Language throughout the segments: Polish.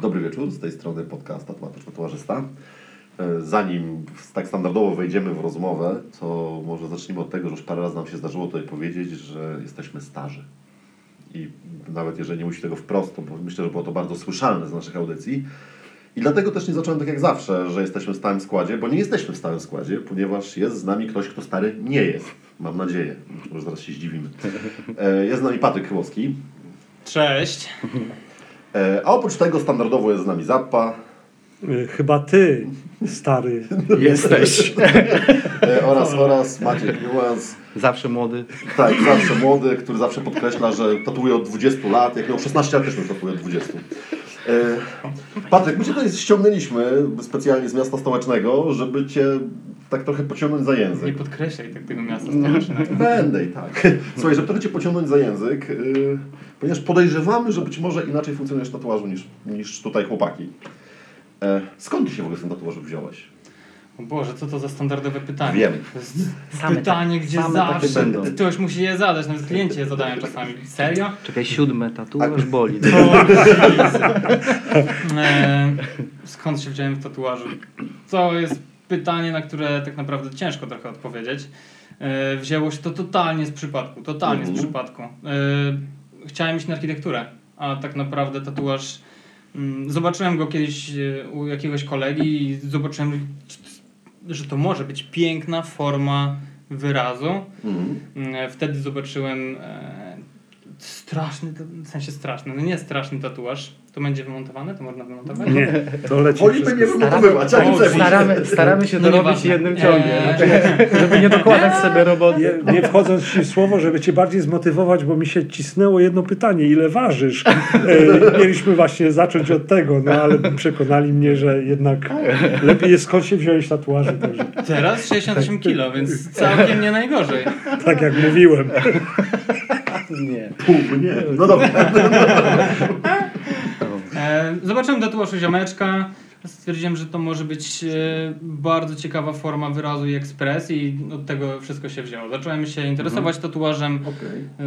Dobry wieczór, z tej strony podcast Tatuator Tatuażysta. E, Zanim tak standardowo wejdziemy w rozmowę, to może zacznijmy od tego, że już parę razy nam się zdarzyło tutaj powiedzieć, że jesteśmy starzy. I nawet jeżeli nie musi tego wprost, to myślę, że było to bardzo słyszalne z naszych audycji. I dlatego też nie zacząłem tak jak zawsze, że jesteśmy w stałym składzie, bo nie jesteśmy w stałym składzie, ponieważ jest z nami ktoś, kto stary nie jest. Mam nadzieję. Może zaraz się zdziwimy. E, Jest z nami Patryk Chyłowski. Cześć. E, A oprócz tego standardowo jest z nami Zappa. Y, Chyba ty, stary. Jesteś. E, oraz, oraz Maciek Nuance, Zawsze młody. tak, zawsze młody, który zawsze podkreśla, że tatuuje od 20 lat, jak miał 16 lat też miał tatuuje od 20. E, Patryk, my Cię tutaj ściągnęliśmy specjalnie z miasta stołecznego, żeby Cię tak trochę pociągnąć za Nie język. podkreślaj tak tego miasta stołecznego. Będę i tak. Słuchaj, żeby trochę Cię pociągnąć za język, y, ponieważ podejrzewamy, że być może inaczej funkcjonujesz w tatuażu niż, niż tutaj chłopaki. E, skąd Ty się w ogóle z tym tatuażem wziąłeś? O Boże, co to za standardowe pytanie? Wiem. To jest Same pytanie, tak- gdzie same zawsze będą. ktoś musi je zadać, nawet klienci je zadają czasami. Serio? Czekaj, siódme, tatuaż boli. O, e, skąd się wziąłem w tatuażu? To jest pytanie, na które tak naprawdę ciężko trochę odpowiedzieć. E, wzięło się to totalnie z przypadku, totalnie Mhm. z przypadku. E, chciałem iść na architekturę, a tak naprawdę tatuaż mm, Zobaczyłem go kiedyś e, u jakiegoś kolegi i zobaczyłem, że to może być piękna forma wyrazu. Mhm. Mm, Wtedy zobaczyłem e, straszny, w sensie straszny, no nie straszny tatuaż. To będzie wymontowane? To można wymontować? Nie, to leci Wolimy nie a nie O. Staramy, staramy się No to robić jednym ciągiem, Eee. żeby nie dokładać sobie roboty. Nie, nie wchodząc ci w słowo, żeby cię bardziej zmotywować, bo mi się cisnęło jedno pytanie, ile ważysz? E, mieliśmy właśnie zacząć od tego, no ale przekonali mnie, że jednak lepiej jest skąd się wziąć tatuaże, także Teraz 68 kilo, więc całkiem nie najgorzej. tak jak mówiłem. Nie. Pół, nie. No dobra. E, zobaczyłem tatuaż u ziomeczka. Stwierdziłem, że to może być e, bardzo ciekawa forma wyrazu i ekspresji i od tego wszystko się wzięło. Zacząłem się interesować tatuażem, Okej.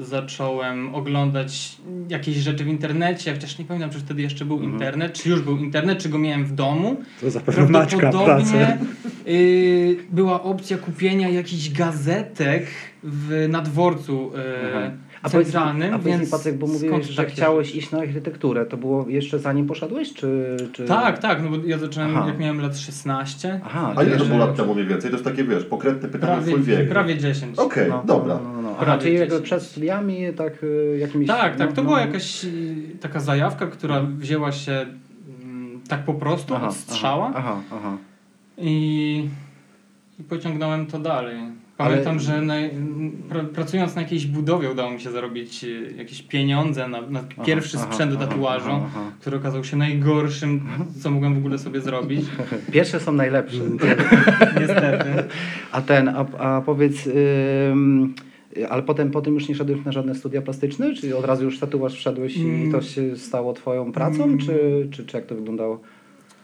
y, zacząłem oglądać jakieś rzeczy w internecie, chociaż nie pamiętam, czy wtedy jeszcze był internet, czy już był internet, czy go miałem w domu. To zapewne Maćka pracę. była opcja kupienia jakichś gazetek w, na dworcu y, Aha. A centralnym, a więc Patryk, bo mówiłeś, że takie chciałeś iść na architekturę. To było jeszcze zanim poszedłeś, czy... czy... Tak, tak, no bo ja zacząłem Aha. jak miałem lat 16. Aha, A ile to było lat temu mniej więcej? To jest takie, wiesz, pokrętne pytanie o Prawie, twój wiek. prawie 10. Okej, no, dobra. No, no, no. Aha, Prawie czyli jakby przed studiami tak y, jakimiś... Tak, tak, to no, była no. jakaś y, taka zajawka, która wzięła się mm, tak po prostu Aha, od strzała Aha, aha. i, i pociągnąłem to dalej. Ale- Pamiętam, że na, pra, pracując na jakiejś budowie udało mi się zarobić y, jakieś pieniądze na, na Aha, pierwszy aha, sprzęt do tatuażu, aha, który okazał się najgorszym, co mogłem w ogóle sobie zrobić. Pierwsze są najlepsze. Niestety. A ten, a, a powiedz, ale potem, potem już nie szedłeś na żadne studia plastyczne? Czy od razu już tatuaż wszedłeś i Mm. to się stało twoją pracą? Mm. Czy, czy, czy jak to wyglądało?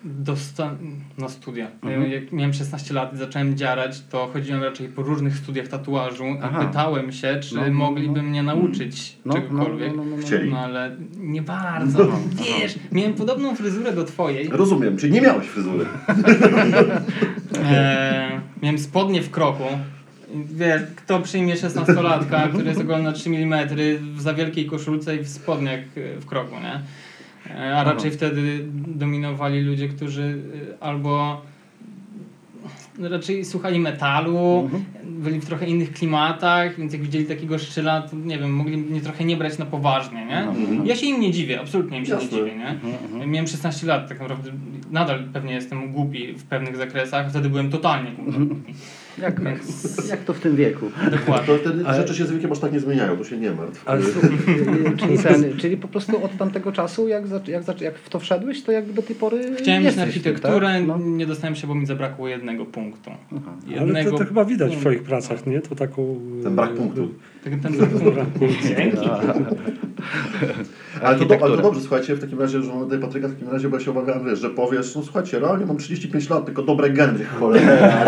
Dosta- na studia. Mhm. Jak miałem 16 lat i zacząłem dziarać, to chodziłem raczej po różnych studiach tatuażu Aha. i pytałem się, czy No, no, mogliby no. mnie nauczyć No, no, czegokolwiek. no, no, no, no. Chcieli. No ale nie bardzo. Wiesz, miałem podobną fryzurę do twojej. Rozumiem, czyli nie miałeś fryzury. E, miałem spodnie w kroku. Wiesz, kto przyjmie 16-latka, który jest ogolony na 3 mm w za wielkiej koszulce i w spodniach e, w kroku, nie? A raczej wtedy dominowali ludzie, którzy e, albo raczej słuchali metalu, Mhm. byli w trochę innych klimatach, więc jak widzieli takiego szczyla, to nie wiem, mogli mnie trochę nie brać na poważnie, nie? Mhm. Ja się im nie dziwię, absolutnie im się Jasne. nie dziwię, nie? Mhm, Miałem 16 lat, tak naprawdę nadal pewnie jestem głupi w pewnych zakresach, wtedy byłem totalnie głupi. Jak, jak to w tym wieku? Dokładnie. To wtedy Ale- rzeczy się z wiekiem aż tak nie zmieniają, to się nie martw. Ale czyli, ten, czyli po prostu od tamtego czasu, jak, jak, jak w to wszedłeś, to jakby do tej pory Chciałem iść na architekturę, tak? No. nie dostałem się, bo mi zabrakło jednego punktu. Aha. Ale to, to chyba widać w twoich pracach, nie? To taką... Ten brak punktu. Ten, ten punkt. Dzięki. Ale to, do, ale to dobrze, słuchajcie, w takim razie, że mamy tutaj Patryka, w takim razie, bo ja się obawiam, wiesz, że powiesz, no słuchajcie, realnie mam 35 lat, tylko dobre geny, cholera.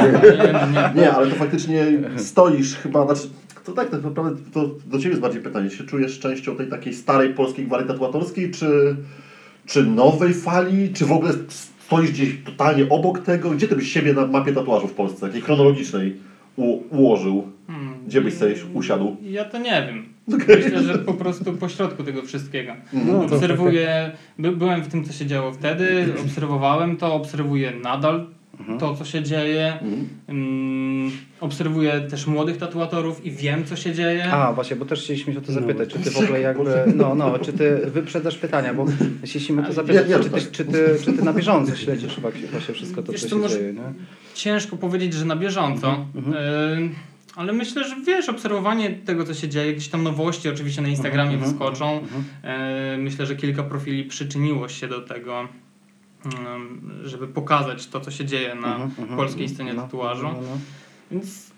Nie, nie, ale to faktycznie stoisz chyba, znaczy, to tak, tak naprawdę to do Ciebie jest bardziej pytanie, czy się czujesz częścią tej takiej starej polskiej gwary tatuatorskiej, czy, czy nowej fali, czy w ogóle stoisz gdzieś totalnie obok tego? Gdzie ty byś siebie na mapie tatuażu w Polsce, takiej chronologicznej, u- ułożył? Hmm. Gdzie byś sobie usiadł? Ja to nie wiem. Myślę, że po prostu po środku tego wszystkiego. No, Obserwuję, by, byłem w tym, co się działo wtedy, obserwowałem to, obserwuję nadal to, co się dzieje. Mhm. Mm, obserwuję też młodych tatuatorów i wiem, co się dzieje. A, właśnie, bo też chcieliśmy się o to No, zapytać, czy ty w ogóle jakby, no, no, czy ty wyprzedasz pytania, bo chcieliśmy to zapytać, nie czy, rób ty, tak. czy, ty, czy ty na bieżąco śledzisz właśnie właśnie wszystko to, Wiesz co się może- dzieje, nie? Ciężko powiedzieć, że na bieżąco. Mhm, Ym, ale myślę, że wiesz, obserwowanie tego, co się dzieje, gdzieś tam nowości oczywiście na Instagramie Mhm, wyskoczą. mhm. Yy, myślę, że kilka profili przyczyniło się do tego, ym, żeby pokazać to, co się dzieje na Mhm, mhm, polskiej scenie no, tatuażu. no, no. Więc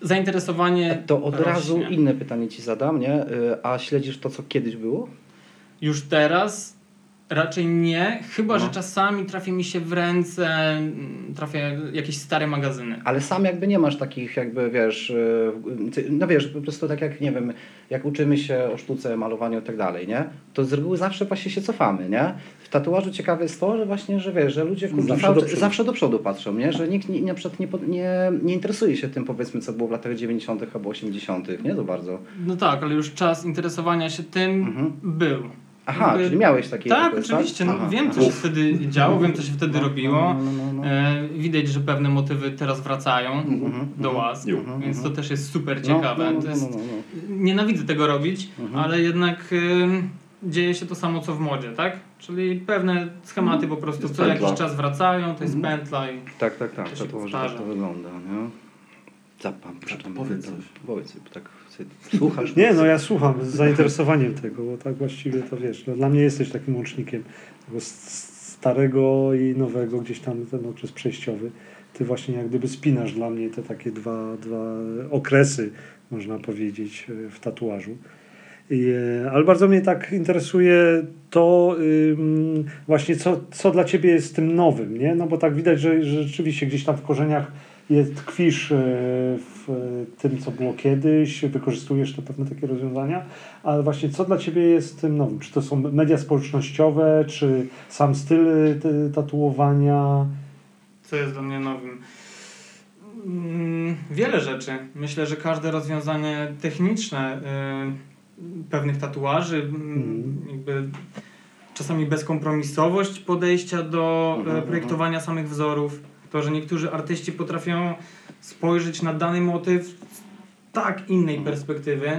zainteresowanie To od razu rośnie. inne pytanie ci zadam, nie? Y, A śledzisz to, co kiedyś było? Już teraz raczej nie, chyba No. że czasami trafi mi się w ręce, mm, trafię jakieś stare magazyny. Ale sam jakby nie masz takich jakby, wiesz, y, no wiesz, po prostu tak jak, nie wiem, jak uczymy się o sztuce, malowaniu i tak dalej, nie? To z reguły zawsze właśnie się cofamy, nie? W tatuażu ciekawe jest to, że właśnie, że wiesz, że ludzie Zawsze cały, do przodu. zawsze do przodu patrzą, nie? Że nikt nie, na przykład nie, nie, nie interesuje się tym, powiedzmy, co było w latach 90. albo 80., nie? To bardzo. No tak, ale już czas interesowania się tym Mhm. był. Aha, Jakby- czyli miałeś taki Tak, okres, oczywiście. No, Aha, wiem, co się wtedy działo, wiem, co się wtedy No, robiło. no, no, no, no. E, widać, że pewne motywy teraz wracają Mhm, do mhm, łask, mhm, więc to też jest super No, ciekawe. no, no, to no, jest, no, no. Nienawidzę tego robić, Mhm. ale jednak ym, dzieje się to samo, co w modzie, tak? Czyli pewne schematy po prostu Jest co pętla. jakiś czas wracają, to jest Mhm. pętla i Tak, tak, tak. To się Tatuaż tak to wygląda, nie? Zapam, przytem. powiedz coś. Powiedz, tak sobie słuchasz. Nie, no ja słucham z zainteresowaniem tego, bo tak właściwie to wiesz, no, dla mnie jesteś takim łącznikiem tego starego i nowego, gdzieś tam ten okres przejściowy. Ty właśnie jak gdyby spinasz dla mnie te takie dwa, dwa okresy, można powiedzieć, e, w tatuażu. I, e, ale bardzo mnie tak interesuje to ym, właśnie, co, co dla ciebie jest tym nowym, nie? No bo tak widać, że, że rzeczywiście gdzieś tam w korzeniach jest, tkwisz e, w e, tym, co było kiedyś, wykorzystujesz te pewne takie rozwiązania, ale właśnie co dla ciebie jest tym nowym? Czy to są media społecznościowe, czy sam styl e, tatuowania? co jest dla mnie nowym. Mm, Wiele rzeczy. Myślę, że każde rozwiązanie techniczne pewnych tatuaży, mm, jakby czasami bezkompromisowość podejścia do Mhm, e, projektowania samych wzorów, to, że niektórzy artyści potrafią spojrzeć na dany motyw z tak innej perspektywy.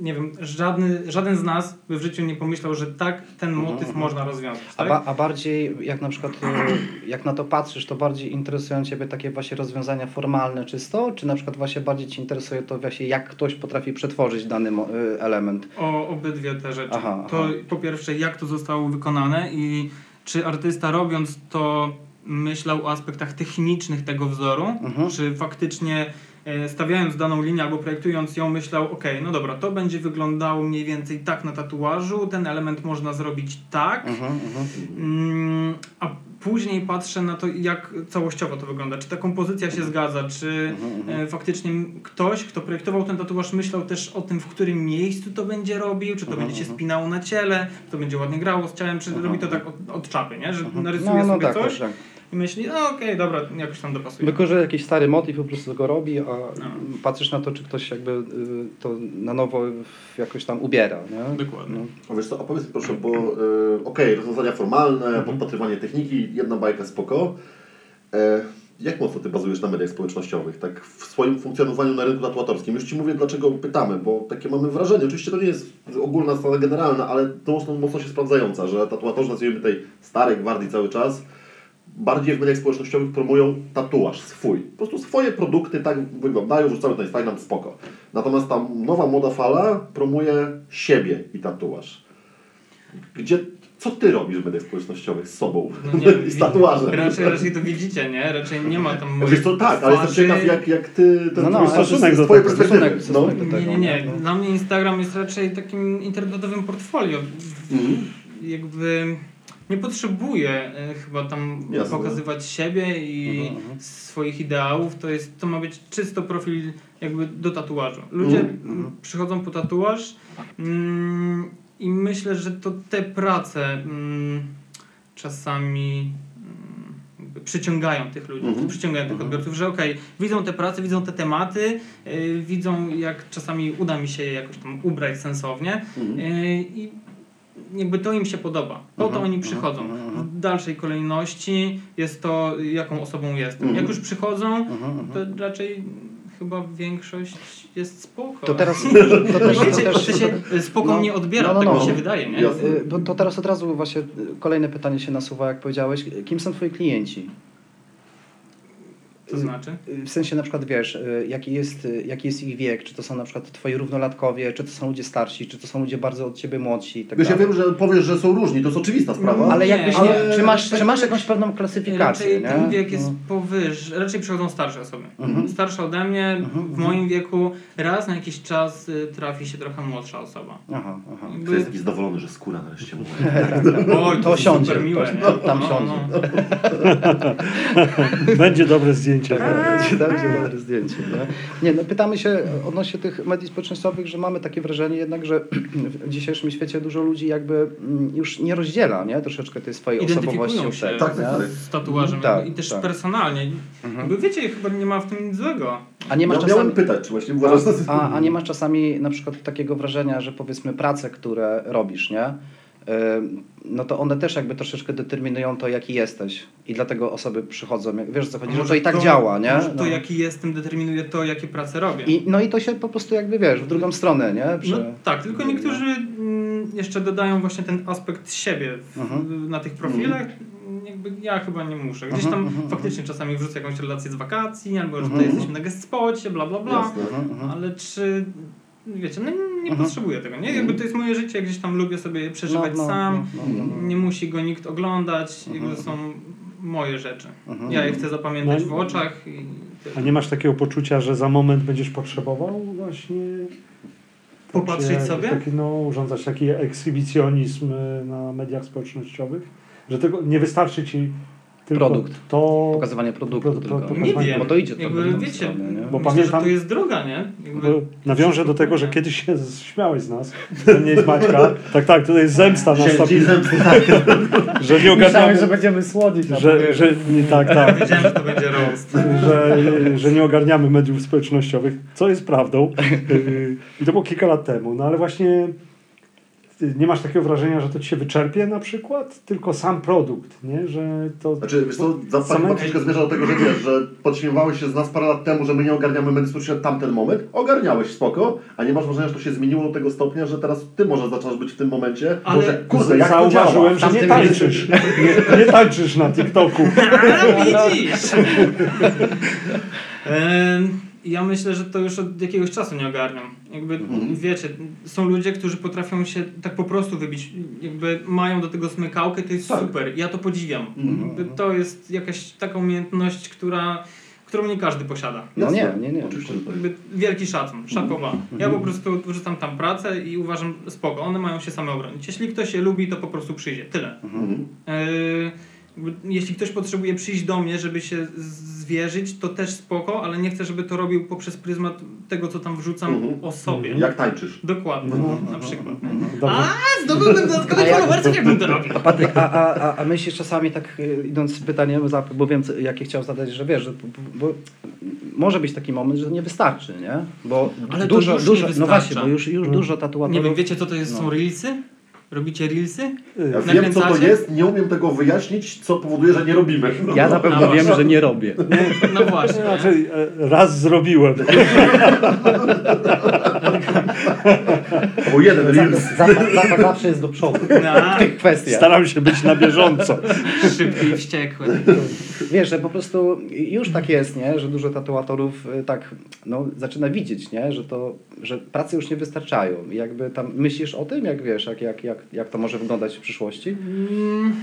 Nie wiem, żadny, żaden z nas by w życiu nie pomyślał, że tak ten motyw Mhm. można rozwiązać. A, Tak? ba, a bardziej, jak na przykład, y, jak na to patrzysz, to bardziej interesują Ciebie takie właśnie rozwiązania formalne czysto, czy na przykład właśnie bardziej Ci interesuje to właśnie, jak ktoś potrafi przetworzyć dany y, element? O obydwie te rzeczy. Aha, to aha. po pierwsze, jak to zostało wykonane i czy artysta robiąc to myślał o aspektach technicznych tego wzoru, Mhm. czy faktycznie e, stawiając daną linię albo projektując ją myślał, ok, no dobra, to będzie wyglądało mniej więcej tak na tatuażu, ten element można zrobić tak, Mhm, mhm. Mm, a później patrzę na to, jak całościowo to wygląda. Czy ta kompozycja się zgadza, czy Mhm, mhm. e, faktycznie ktoś, kto projektował ten tatuaż, myślał też o tym, w którym miejscu to będzie robił, czy to Mhm, będzie się spinało na ciele, czy to będzie ładnie grało z ciałem, czy robi to tak od, od czapy, nie? że narysuje sobie tak, coś tak, tak. I myśli, no okej, dobra, jakoś tam dopasuje. Wykorzystuje jakiś stary motyw, po prostu go robi, a No. patrzysz na to, czy ktoś jakby y, to na nowo jakoś tam ubiera, nie? Dokładnie. No. A wiesz co, opowiedz proszę, bo y, okej, rozwiązania formalne, podpatrywanie techniki, jedna bajka spoko. E, jak mocno ty bazujesz na mediach społecznościowych, tak w swoim funkcjonowaniu na rynku tatuatorskim? Już ci mówię, dlaczego pytamy, bo takie mamy wrażenie, oczywiście to nie jest ogólna strona generalna, ale to mocno, mocno się sprawdzająca, że tatuatorzy, nazwijmy tej starej gwardii cały czas, bardziej w mediach społecznościowych promują tatuaż swój. Po prostu swoje produkty tak wyglądają, wrzucają na Instagram, spoko. Natomiast ta nowa moda fala promuje siebie i tatuaż. Gdzie, co ty robisz w mediach społecznościowych z sobą No nie, i z tatuażem? Raczej, raczej to widzicie, nie? Raczej nie ma tam Wiesz co, tak, ale jestem ciekaw jak, jak ty ten No, no, stosunek do perspektywy. stosunek- No. Nie, tego, nie, nie. no. Dla mnie Instagram jest raczej takim internetowym portfolio. Mhm. Jakby nie potrzebuję e, chyba tam Jasne. pokazywać siebie i Mhm, mhm. swoich ideałów. To, jest, to ma być czysto profil jakby do tatuażu. Ludzie Mhm, mm, przychodzą po tatuaż mm, I myślę, że to te prace mm, czasami mm, przyciągają tych ludzi, Mhm. przyciągają tych Mhm. odbiorców, że okej, widzą te prace, widzą te tematy, yy, widzą jak czasami uda mi się je jakoś tam ubrać sensownie Mhm. yy, i jakby to im się podoba. Po to Mhm, oni mhm, przychodzą. mhm, W dalszej kolejności jest to, jaką osobą jestem. Mhm. Jak już przychodzą, Mhm, mhm. to raczej chyba większość jest spoko. To teraz, to też, to Wiecie, też w sensie spoko no, nie odbiera, no, no, tak no. mi się wydaje, nie? Y, Bo to teraz od razu właśnie kolejne pytanie się nasuwa, jak powiedziałeś. Kim są twoi klienci? To znaczy? Y, W sensie na przykład wiesz, y, jaki jest, y, jaki jest ich wiek, czy to są na przykład twoi równolatkowie, czy to są ludzie starsi, czy to są ludzie bardzo od ciebie młodsi tak Wiesz, ja dalej. wiem, że powiesz, że są różni, to jest oczywista sprawa. No, Ale Nie, jakbyś ale- nie, czy, masz, czy masz jakąś pewną klasyfikację, Raczej nie? ten wiek jest No. powyższy, raczej przychodzą starsze osoby. Mhm. Starsze ode mnie, Mhm, w mhm. moim wieku, raz na jakiś czas y, trafi się trochę młodsza osoba. Aha, aha. To Jakby- jest taki zadowolony, że skóra nareszcie mówi. Oj, To jest siądzie, super miłe, to- tam No, siądzie. no. Będzie dobre zdjęcie. Będzie tam się dobre zdjęcie. Nie? nie, no pytamy się odnośnie tych mediów społecznościowych, że mamy takie wrażenie jednak, że w dzisiejszym świecie dużo ludzi jakby mm, już nie rozdziela, nie? Troszeczkę tej swojej Identyfikują osobowości. się Tak, tak, tak. z tatuażem Tak, i też tak. personalnie. Mhm. Jakby wiecie, chyba nie ma w tym nic złego. A nie masz Ja czasami... pytać, czy właśnie uważasz. A, a nie masz czasami na przykład takiego wrażenia, że powiedzmy prace, które robisz, nie? No to one też jakby troszeczkę determinują to, jaki jesteś. I dlatego osoby przychodzą. Wiesz co chodzi, że to i tak działa, nie? Może to No. jaki jestem determinuje to, jakie prace robię. I, no i to się po prostu jakby wiesz, w drugą stronę, nie? Przy... No tak, tylko niektórzy mm, jeszcze dodają właśnie ten aspekt siebie w, Mhm. na tych profilach. Jakby ja chyba nie muszę. Gdzieś Mhm, tam mhm, faktycznie czasami wrzucę jakąś relację z wakacji, albo że Mhm, tutaj mhm. jesteśmy na guest spocie, bla bla bla. Jasne. Mhm, mhm. Ale czy wiecie, no nie Mhm. potrzebuję tego, nie? Jakby to jest moje życie, gdzieś tam lubię sobie przeżywać No, no, sam. no, no, no. Nie musi go nikt oglądać, Mhm. to są moje rzeczy. Mhm. Ja je chcę zapamiętać No w oczach i. A nie masz takiego poczucia, że za moment będziesz potrzebował właśnie Popatrzeć sobie? Taki, no, urządzać taki ekshibicjonizm y, na mediach społecznościowych, że tego nie wystarczy ci Produkt. to. Pokazywanie produktu Pro- pro- tylko. pro- Nie Bo wiem, Bo to idzie jakby wiecie, stronę, nie? Bo myślę, pamiętam- że to jest droga, nie? Jakby... Nawiążę do tego, że kiedyś się śmiałeś z nas, że nie jest Maćka. Tak, tak, tutaj jest zemsta na stopniu, że nie ogarniamy, będziemy słodzić. że, że nie tak, tak. Wiedziałem, że to będzie roast. że, że nie ogarniamy mediów społecznościowych, co jest prawdą. Yy, I to było kilka lat temu. No ale właśnie nie masz takiego wrażenia, że to ci się wyczerpie na przykład, tylko sam produkt, nie? Że to... Znaczy, wiesz co, za Same- chyba troszkę zmierza do tego, że wiesz, że podśmiewałeś się z nas parę lat temu, że my nie ogarniamy w tamten moment. Ogarniałeś spoko, a nie masz wrażenia, że to się zmieniło do tego stopnia, że teraz ty może zaczynasz być w tym momencie, Ale- może kurde, jak? Zauważyłem, że nie tańczysz. Nie, nie tańczysz na TikToku. A, widzisz! Ja myślę, że to już od jakiegoś czasu nie ogarniam. Jakby, Mhm. wiecie, są ludzie, którzy potrafią się tak po prostu wybić. Jakby mają do tego smykałkę, to jest Tak. super. Ja to podziwiam. Mhm. To jest jakaś taka umiejętność, która, którą nie każdy posiada. No nie, Jasne. nie, nie. Oczywiście, tak. Jakby wielki szacun, szapowa. Ja po prostu wrzucam tam pracę i uważam spoko, one mają się same obronić. Jeśli ktoś je lubi, to po prostu przyjdzie. Tyle. Mhm. Jakby jeśli ktoś potrzebuje przyjść do mnie, żeby się z- zwierzyć, to też spoko, ale nie chcę, żeby to robił poprzez pryzmat tego, co tam wrzucam Mhm. o sobie. Jak tańczysz? Dokładnie, Mhm. na przykład. Dobrze. A, zdobyłbym dodatkowych A jak- followersów, jakbym to robił. A Patryk, a, a, a, myślisz czasami tak y, idąc z pytaniem, bo wiem co- jakie chciał zadać, że wiesz, że bo, bo może być taki moment, że to nie wystarczy, nie? Bo Ale to dużo, dużo, no właśnie, bo już, już Mm. dużo tatuatorów... Nie wiem, wiecie co to jest, No. są reelsy? Robicie reelsy? Ja wiem, co to jest, nie umiem tego wyjaśnić, co powoduje, że nie robimy. Ja na pewno No wiem, właśnie. że nie robię. No właśnie. nie? Znaczy, e, raz zrobiłem. Bo jeden reels. Zapach zawsze jest do przodu No, w tych kwestiach. Staram się być na bieżąco. szybki i wściekły. Wiesz, że po prostu już tak jest, nie? że dużo tatuatorów y, tak no, zaczyna widzieć, nie? Że, to, że prace już nie wystarczają. Jakby tam myślisz o tym, jak wiesz, jak, jak, jak, jak to może wyglądać w przyszłości? Mm,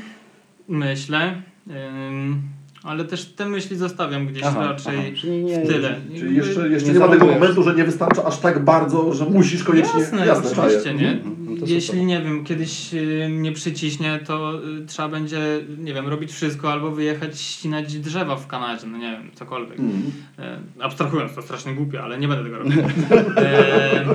Myślę, ym, ale też te myśli zostawiam gdzieś raczej czyli nie, w tyle. Czyli jeszcze, jeszcze Nie nie, ma tego momentu, że nie wystarcza aż tak bardzo, że musisz koniecznie... Jasne, jasne oczywiście, czaję. nie? Mhm, no Jeśli, super. nie wiem, kiedyś y, mnie przyciśnie, to y, trzeba będzie, nie wiem, robić wszystko albo wyjechać ścinać drzewa w Kanadzie, no nie wiem, cokolwiek. Mhm. E, abstrahując, to strasznie głupie, ale nie będę tego robił. E,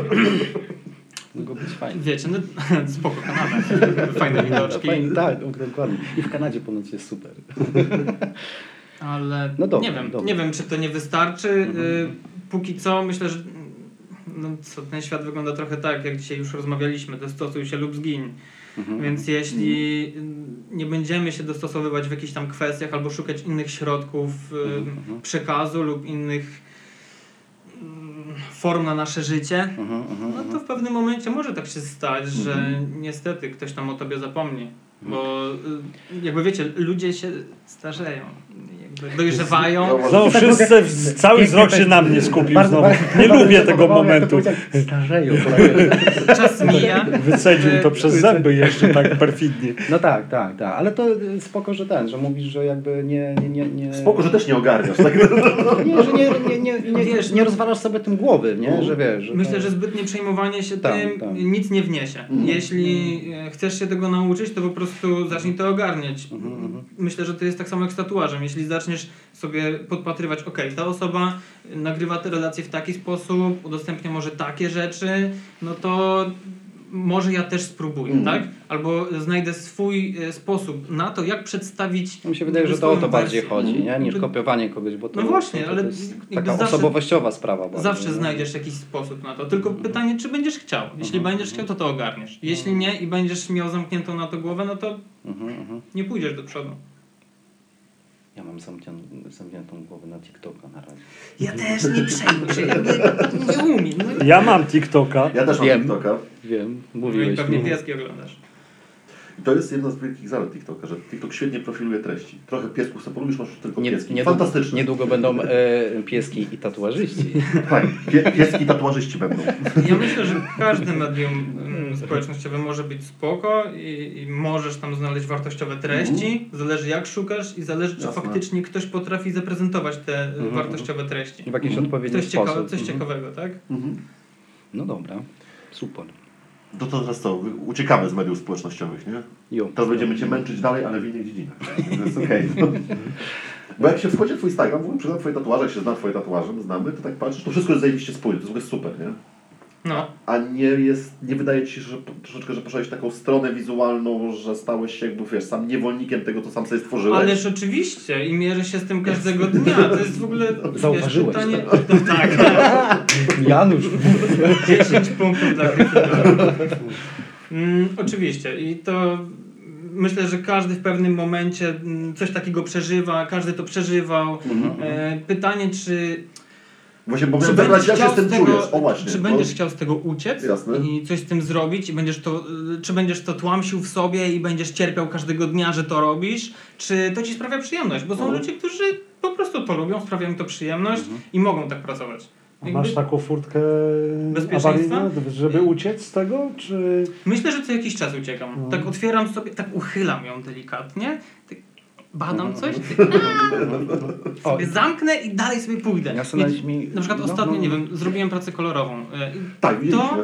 Mogło być fajnie. Wiecie, no spoko, Kanada. Fajne widoczki. Fajnie, tak, dokładnie. I w Kanadzie ponoć jest super. Ale No dobra, nie wiem, dobra. nie wiem, czy to nie wystarczy. Mhm. Y, Póki co myślę, że no, co, ten świat wygląda trochę tak, jak dzisiaj już rozmawialiśmy, dostosuj się lub zgiń. Mhm. Więc jeśli nie będziemy się dostosowywać w jakichś tam kwestiach albo szukać innych środków y, Mhm, przekazu lub innych form na nasze życie, Mhm, mhm, no to w pewnym momencie może tak się stać, że niestety ktoś tam o tobie zapomni. Bo y, jakby wiecie, ludzie się starzeją, dojrzewają. Znowu wszyscy, cały wzrok się na mnie skupił Bardzo- znowu. bardzo- Nie lubię tego momentu. Starzeją. Czas mija. Wycedził to przez zęby jeszcze tak perfidnie. No tak, tak, tak. Ale to y, spoko, że ten, że mówisz, że jakby nie... nie, nie, nie... Spoko, że też nie ogarniasz. Tak? Nie, że nie, nie, nie, nie, Wiesz, nie rozwalasz sobie tym głowy, nie? No. Że wiesz... Że Myślę, to... że zbytnie przejmowanie się Tak, tym tak. nic nie wniesie. Mhm. Jeśli e, chcesz się tego nauczyć, to po prostu zacznij to ogarniać. Mhm, mhm. Myślę, że to jest tak samo jak z tatuażem. Jeśli zaczniesz sobie podpatrywać, ok, ta osoba nagrywa te relacje w taki sposób, udostępnia może takie rzeczy, no to może ja też spróbuję, Mhm. tak? Albo znajdę swój e, sposób na to, jak przedstawić. Mi się wydaje, że to o to bardziej wersję. chodzi, nie? niż Jakby kopiowanie kogoś, bo to, No właśnie, to, ale to jest taka zawsze- osobowościowa sprawa. bardziej, Zawsze nie? znajdziesz jakiś sposób na to. Tylko pytanie, czy będziesz chciał. Jeśli Mhm. będziesz chciał, to to ogarniesz. Jeśli nie i będziesz miał zamkniętą na to głowę, no to Mhm, mhm. nie pójdziesz do przodu. Ja mam zamkniętą, zamkniętą głowę na TikToka na razie. Ja też nie przejmuję się, jakby nie umiem. No, Ja mam TikToka. Ja też mam Wiem. TikToka. Wiem, i mówiłeś pewnie mi. pieski oglądasz. I to jest jedna z wielkich zalet TikToka, że TikTok świetnie profiluje treści. Trochę piesków sobie polubisz, masz tylko Nie, pieski. nie, Fantastyczne. Niedługo będą e, pieski i tatuażyści. Fajnie. Pie, pieski tatuażyści będą. Ja myślę, że każde medium mm, społecznościowe może być spoko i, i możesz tam znaleźć wartościowe treści. Zależy jak szukasz i zależy, czy Jasne. faktycznie ktoś potrafi zaprezentować te Mhm. wartościowe treści. W jakiś Mhm. odpowiedni Coś, ciekawe, sposób. coś Mhm. ciekawego, tak? Mhm. No dobra, super. To, to teraz co? Uciekamy z mediów społecznościowych, nie? Jo. Teraz będziemy Cię męczyć dalej, ale w innych dziedzinach. To jest okej. no. Bo jak się wchodzi w Twój Instagram, w ogóle Twoje tatuaże, jak się zna Twoje tatuaże, znamy, to tak patrzysz, to wszystko jest zajebiście spójne, to jest w ogóle super, nie? No. A nie jest, nie wydaje Ci się, że troszeczkę, że poszedłeś taką stronę wizualną, że stałeś się jakby, wiesz, sam niewolnikiem tego, co sam sobie stworzyłeś. Ależ oczywiście i mierzę się z tym każdego dnia. To jest w ogóle Zauważyłeś pytanie... No, tak. Janusz. 10 punktów dla Gryffindora. Mm, oczywiście i to myślę, że każdy w pewnym momencie mm, coś takiego przeżywa, każdy to przeżywał. Mhm. E, pytanie, czy, Właśnie, bo czy zapytać, jak się z tym tego, czujesz? O właśnie. czy bo- będziesz chciał z tego uciec Jasne. i coś z tym zrobić i będziesz to, y, czy będziesz to tłamsił w sobie i będziesz cierpiał każdego dnia, że to robisz, czy to ci sprawia przyjemność, bo są Mhm. ludzie, którzy po prostu to lubią, sprawia im to przyjemność i mogą tak pracować. Jakby- Masz taką furtkę Bezpieczeństwa? awaryjną, żeby uciec z tego, czy... Myślę, że co jakiś czas uciekam. No. Tak otwieram sobie, tak uchylam ją delikatnie, badam coś, tak, O, sobie zamknę i dalej sobie pójdę. Nasunąłeś mi... Na przykład no, ostatnio, no. nie wiem, zrobiłem pracę kolorową. i Tak. To, No.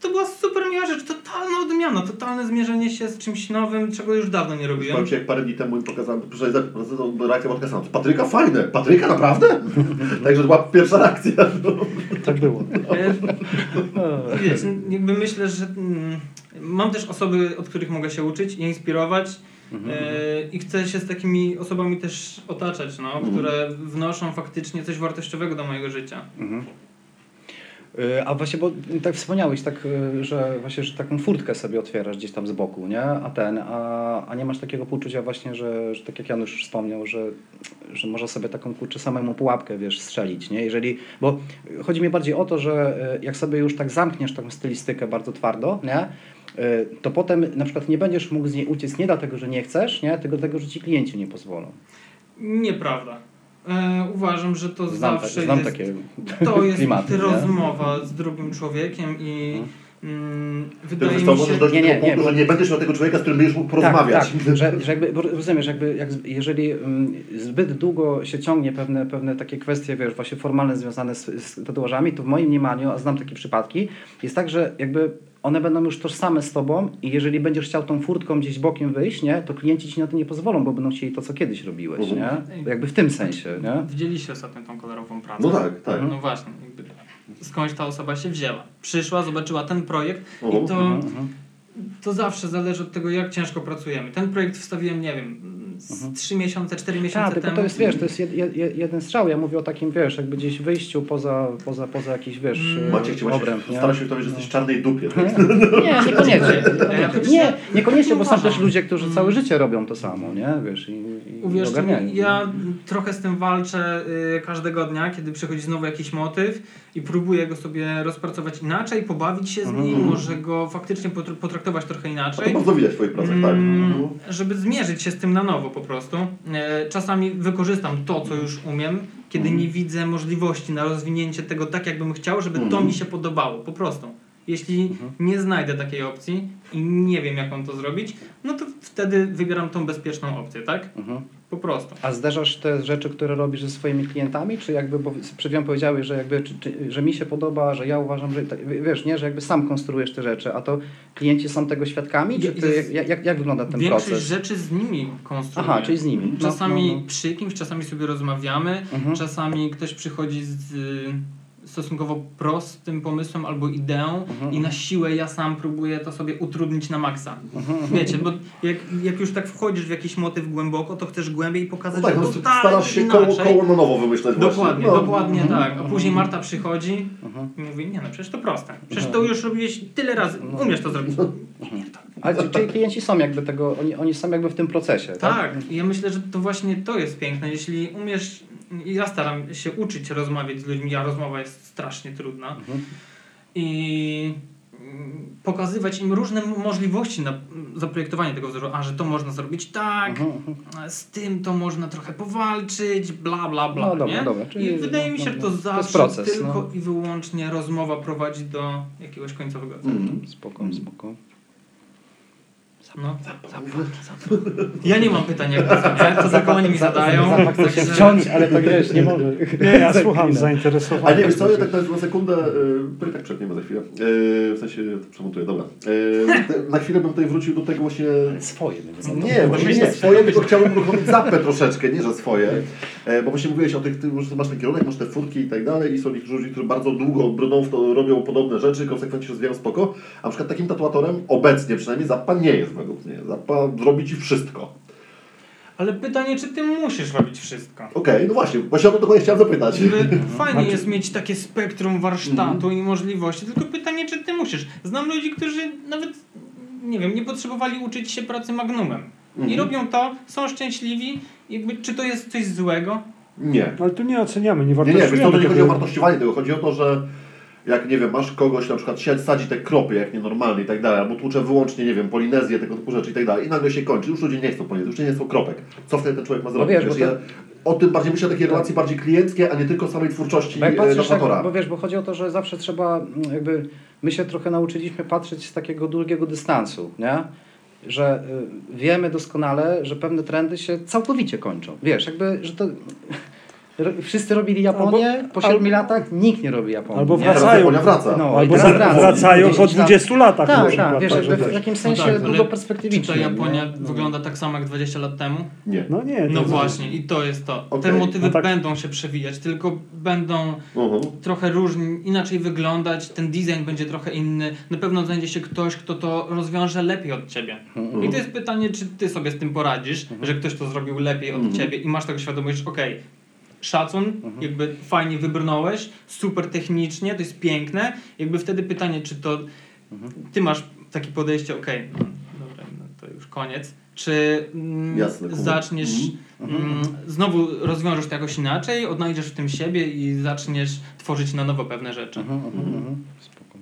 to była super miła rzecz, totalna odmiana, totalne zmierzenie się z czymś nowym, czego już dawno nie robiłem. Powiem Ci, jak parę dni temu pokazałem, za- reakcja była taka sama. Patryka fajne. Patryka naprawdę? Także to była pierwsza reakcja. No. Tak było. E, Wiesz, jakby myślę, że mm, mam też osoby, od których mogę się uczyć i inspirować. Mhm. E, I chcę się z takimi osobami też otaczać, no, Mhm. które wnoszą faktycznie coś wartościowego do mojego życia. Mhm. Y, A właśnie, bo tak wspomniałeś, tak, y, że właśnie, że taką furtkę sobie otwierasz gdzieś tam z boku, nie? A ten, a, a nie masz takiego poczucia właśnie, że, że tak jak Janusz już wspomniał, że, że może sobie taką kurczę samemu pułapkę, wiesz, strzelić, nie? Jeżeli, bo chodzi mi bardziej o to, że jak sobie już tak zamkniesz taką stylistykę bardzo twardo, nie? Y, To potem na przykład nie będziesz mógł z niej uciec nie dlatego, że nie chcesz, nie? tylko dlatego, że ci klienci nie pozwolą. Nieprawda. E, uważam, że to Znam, tak, zawsze znam jest, takie to jest klimaty, nie? rozmowa z drugim człowiekiem i mm, Ty wydaje mi się... możesz dojść Nie, do nie, tego nie, punktu, bo- że nie będziesz miał tego człowieka, z którym będziesz mógł porozmawiać. Tak, tak że, że jakby, rozumiesz, jakby jak, jeżeli mm, zbyt długo się ciągnie pewne, pewne takie kwestie, wiesz, właśnie formalne związane z, z tatuażami, to w moim mniemaniu, a znam takie przypadki, jest tak, że jakby one będą już tożsame z tobą i jeżeli będziesz chciał tą furtką gdzieś bokiem wyjść, nie, to klienci ci na to nie pozwolą, bo będą chcieli to, co kiedyś robiłeś, Mhm. nie? Jakby w tym sensie, nie? Widzieliście ostatnio tą kolorową pracę. No tak, tak. No właśnie. Jakby skądś ta osoba się wzięła. Przyszła, zobaczyła ten projekt i to, Mhm, mhm. to zawsze zależy od tego, jak ciężko pracujemy. Ten projekt wstawiłem, nie wiem, z 3 miesiące, 4 miesiące Tak, tylko temu. to jest, wiesz, to jest jed, jed, jeden strzał. Ja mówię o takim, wiesz, jakby gdzieś wyjściu poza, poza, poza jakiś, wiesz, Mm. e, Maciek obręb, stara się powiedzieć, że jesteś w czarnej dupie. Tak? Nie, niekoniecznie. Nie, niekoniecznie, bo są też ludzie, którzy Mm. całe życie robią to samo, nie? Wiesz, i, i ogarniają. mi, ja trochę z tym walczę y, każdego dnia, kiedy przychodzi znowu jakiś motyw i próbuję go sobie rozpracować inaczej, pobawić się z nim, Mhm. może go faktycznie potr- potraktować trochę A inaczej. to bardzo widać w twoich pracach, tak? Mm, Mhm. żeby zmierzyć się z tym na nowo po prostu. E, Czasami wykorzystam to, co już umiem, kiedy nie widzę możliwości na rozwinięcie tego tak, jakbym chciał, żeby to Mhm. mi się podobało, po prostu. Jeśli Mhm. nie znajdę takiej opcji i nie wiem, jak mam to zrobić, no to wtedy wybieram tą bezpieczną opcję, tak? Po prostu. A zderzasz te rzeczy, które robisz ze swoimi klientami, czy jakby, bo przed chwilą powiedziałeś, że jakby, czy, czy, że mi się podoba, że ja uważam, że tak, wiesz, nie, że jakby sam konstruujesz te rzeczy, a to klienci są tego świadkami, czy ty, jak, jak, jak wygląda ten Większość proces? rzeczy z nimi konstruuję. Aha, czyli z nimi. No, Czasami no, no. przy kimś, czasami sobie rozmawiamy, Mhm. czasami ktoś przychodzi z y, stosunkowo prostym pomysłem albo ideą Mhm. i na siłę ja sam próbuję to sobie utrudnić na maksa. Mhm. Wiecie, bo jak, jak już tak wchodzisz w jakiś motyw głęboko, to chcesz głębiej No pokazać, tak, że no, starasz się inaczej. koło, koło na nowo wymyśleć Dokładnie. No. dokładnie Mhm. tak. A później Marta przychodzi Mhm. i mówi, nie no, przecież to proste. Przecież Mhm. to już robiłeś tyle razy, No. umiesz to zrobić. Ale czy- czyli klienci są jakby tego, oni, oni są jakby w tym procesie, tak? Tak, i ja myślę, że to właśnie to jest piękne. Jeśli umiesz, ja staram się uczyć rozmawiać z ludźmi, a rozmowa jest strasznie trudna. Mhm. I mm, pokazywać im różne możliwości na zaprojektowanie tego wzoru, a że to można zrobić tak, Mhm, mhm. z tym to można trochę powalczyć, bla bla bla. No dobra, nie? dobra, czyli I wydaje no, mi się, że no, to no. To zawsze proces, tylko no. i wyłącznie rozmowa prowadzi do jakiegoś końcowego celu. Mhm. Spoko, spoko. No. Ja nie mam pytań jak to tylko oni mi zadają. Zapach chce się wciąć, ale to wiesz, nie może. Nie, ja słucham A zainteresowany. nie, wiesz co, ja tak na, na sekundę, yy, tak przepniemy za chwilę, yy, w sensie to przemontuję, dobra. Yy, na chwilę bym tutaj wrócił do tego właśnie... Swoje. Nie, właśnie nie swoje, tylko chciałbym uruchomić zapę troszeczkę, nie że swoje. E, bo właśnie mówiłeś o tych, ty masz ten kierunek, masz te furtki i tak dalej i są niektórzy ludzie, którzy bardzo długo brną w to, robią podobne rzeczy, konsekwentnie się rozwijają spoko. A na przykład takim tatuatorem, obecnie przynajmniej, Zappa nie jest mnie. Zappa robi Ci wszystko. Ale pytanie, czy ty musisz robić wszystko? Okej, no właśnie, właśnie o to dokładnie chciałem zapytać. Fajnie Znaczy- jest mieć takie spektrum warsztatu i możliwości, tylko pytanie, czy ty musisz. Znam ludzi, którzy nawet, nie wiem, nie potrzebowali uczyć się pracy magnumem. I Mhm. robią to, są szczęśliwi, jakby, czy to jest coś złego? Nie. Ale tu nie oceniamy, nie Nie, nie, wartościujemy. wiesz, to, nie chodzi o wartościowanie tego, chodzi o to, że jak, nie wiem, masz kogoś, na przykład sadzi te kropy jak nienormalny i tak dalej, albo tłucze wyłącznie, nie wiem, polinezję, tego typu rzeczy i tak dalej i nagle się kończy, już ludzie nie chcą polinezji, już nie chcą kropek. Co wtedy ten człowiek ma zrobić? wiesz, bo ja to- o tym bardziej myślę, takie relacje bardziej klienckie, a nie tylko samej twórczości jak e, narratora. bo wiesz, bo chodzi o to, że zawsze trzeba mm, jakby, my się trochę nauczyliśmy patrzeć z takiego długiego dystansu, nie? Że y, wiemy doskonale, że pewne trendy się całkowicie kończą. Wiesz, jakby, że to... ro- Wszyscy robili Japonię, Albo- po 7 albo- latach nikt nie robi Japonii. Albo nie? Wracają. Japonia wraca. No, Albo wraca. wracają po 10 lat. 20 latach. Tak, przykład, tak, wiesz, jakby w takim sensie tak, ale Czy ta. Japonia nie? No. wygląda tak samo jak 20 lat temu? Nie. No nie. No właśnie, i to jest to. Te Okej, motywy no tak. będą się przewijać, tylko będą Mhm. trochę różni, inaczej wyglądać, ten design będzie trochę inny. Na pewno znajdzie się ktoś, kto to rozwiąże lepiej od ciebie. Mhm. I to jest pytanie, czy ty sobie z tym poradzisz, że ktoś to zrobił lepiej od ciebie i masz tego świadomość, że okej, szacun, Mhm. jakby fajnie wybrnąłeś, super technicznie, to jest piękne. Jakby wtedy pytanie, czy to Mhm. ty masz takie podejście, okej, no, dobra, no to już koniec. Czy mm, Jasne, zaczniesz, Mhm. mm, znowu rozwiążesz to jakoś inaczej, odnajdziesz w tym siebie i zaczniesz tworzyć na nowo pewne rzeczy. Mhm, mhm, mhm. Spoko.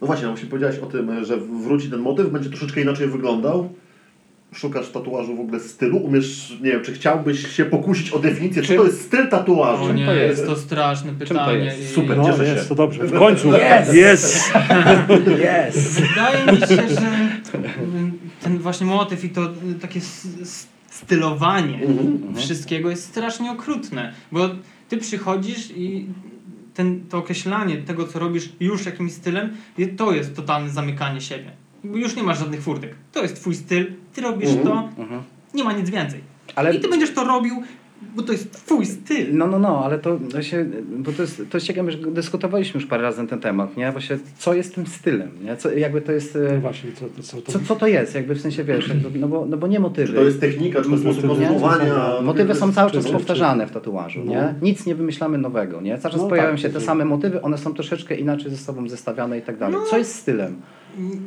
No właśnie, no właśnie powiedziałeś o tym, że wróci ten motyw, będzie troszeczkę inaczej wyglądał. Szukasz tatuażu w ogóle stylu? Umiesz, nie wiem, czy chciałbyś się pokusić o definicję, czy Czym- to jest styl tatuażu? O nie, to jest? jest? to straszne to pytanie. jest? i- Super, No cieszę jest, się. to dobrze. W końcu. Jest! Jest! Yes! Wydaje mi się, że ten właśnie motyw i to y, takie stylowanie Mhm. wszystkiego jest strasznie okrutne, bo ty przychodzisz i ten, to określanie tego, co robisz już jakimś stylem, to jest totalne zamykanie siebie. Już nie masz żadnych furtek. To jest twój styl, ty robisz Mhm. to, Mhm. nie ma nic więcej. Ale I ty będziesz to robił bo to jest twój styl. No, no, no, ale to właśnie, bo to jest, to jest ciekawe, że dyskutowaliśmy już parę razy na ten temat, nie? Właśnie, co jest tym stylem, nie? Co, jakby to jest... e, No właśnie, co, to- co, to, Co, co to jest? Jakby w sensie, wiesz, jakby, no, bo, no bo nie motywy. Czy to jest technika, czy to jest sposób Nie? konstruowania? Motywy są cały czas czy- powtarzane w tatuażu, No. nie? Nic nie wymyślamy nowego, nie? Cały czas No pojawiają tak, się te to- same motywy, one są troszeczkę inaczej ze sobą zestawiane i tak dalej. No. Co jest stylem?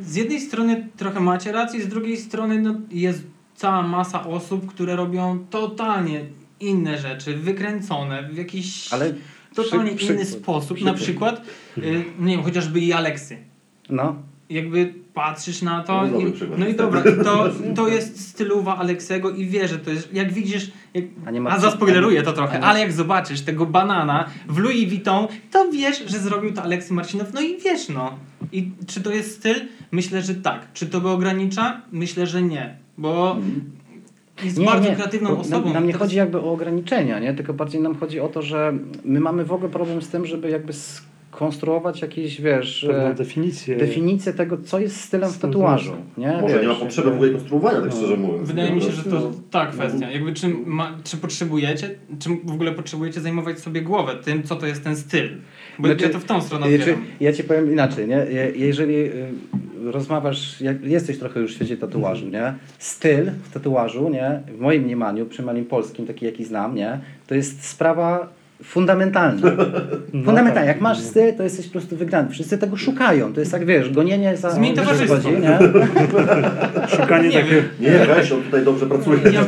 Z jednej strony trochę macie rację, z drugiej strony no, jest cała masa osób, które robią totalnie inne rzeczy, wykręcone w jakiś Ale totalnie przy- inny przykład, sposób. przykład. Na przykład, y, nie wiem, chociażby i Aleksy. No, Jakby patrzysz na to No, i, no i dobra, to, to jest stylowa Aleksego i wie, że to jest, jak widzisz, jak, A nie ma- a zaspoileruję to trochę, ale jak zobaczysz tego banana w Louis Vuitton, to wiesz, że zrobił to Aleksy Marcinow, no i wiesz no. I czy to jest styl? Myślę, że tak. Czy to go ogranicza? Myślę, że nie, bo jest bardzo kreatywną bo osobą. Nam, nam nie chodzi jakby o ograniczenia, nie? tylko bardziej nam chodzi o to, że my mamy w ogóle problem z tym, żeby jakby skonstruować jakieś, wiesz, pewną e, definicję. definicję tego, co jest stylem w tatuażu. Nie? Może nie ma Wiesz, potrzeby w ogóle konstruowania, tak szczerze mówiąc. Wydaje mi się, że to No. ta kwestia. Jakby czy, ma, czy potrzebujecie, czy w ogóle potrzebujecie zajmować sobie głowę tym, co to jest ten styl. Bo Znaczy, ja to w tą stronę Znaczy, ja ci powiem inaczej, nie? Je- Jeżeli y, rozmawiasz, jak jesteś trochę już w świecie tatuażu, nie? Styl w tatuażu, nie? W moim mniemaniu, przynajmniej polskim, taki jaki znam, nie? To jest sprawa No tak. Jak masz styl, to jesteś po prostu wygrany. Wszyscy tego szukają. To jest tak, wiesz, gonienie za... Zmień towarzystwo. chodzi, nie? Szukanie Nie wiem. Nie, weź, on tutaj dobrze pracuje. Ja,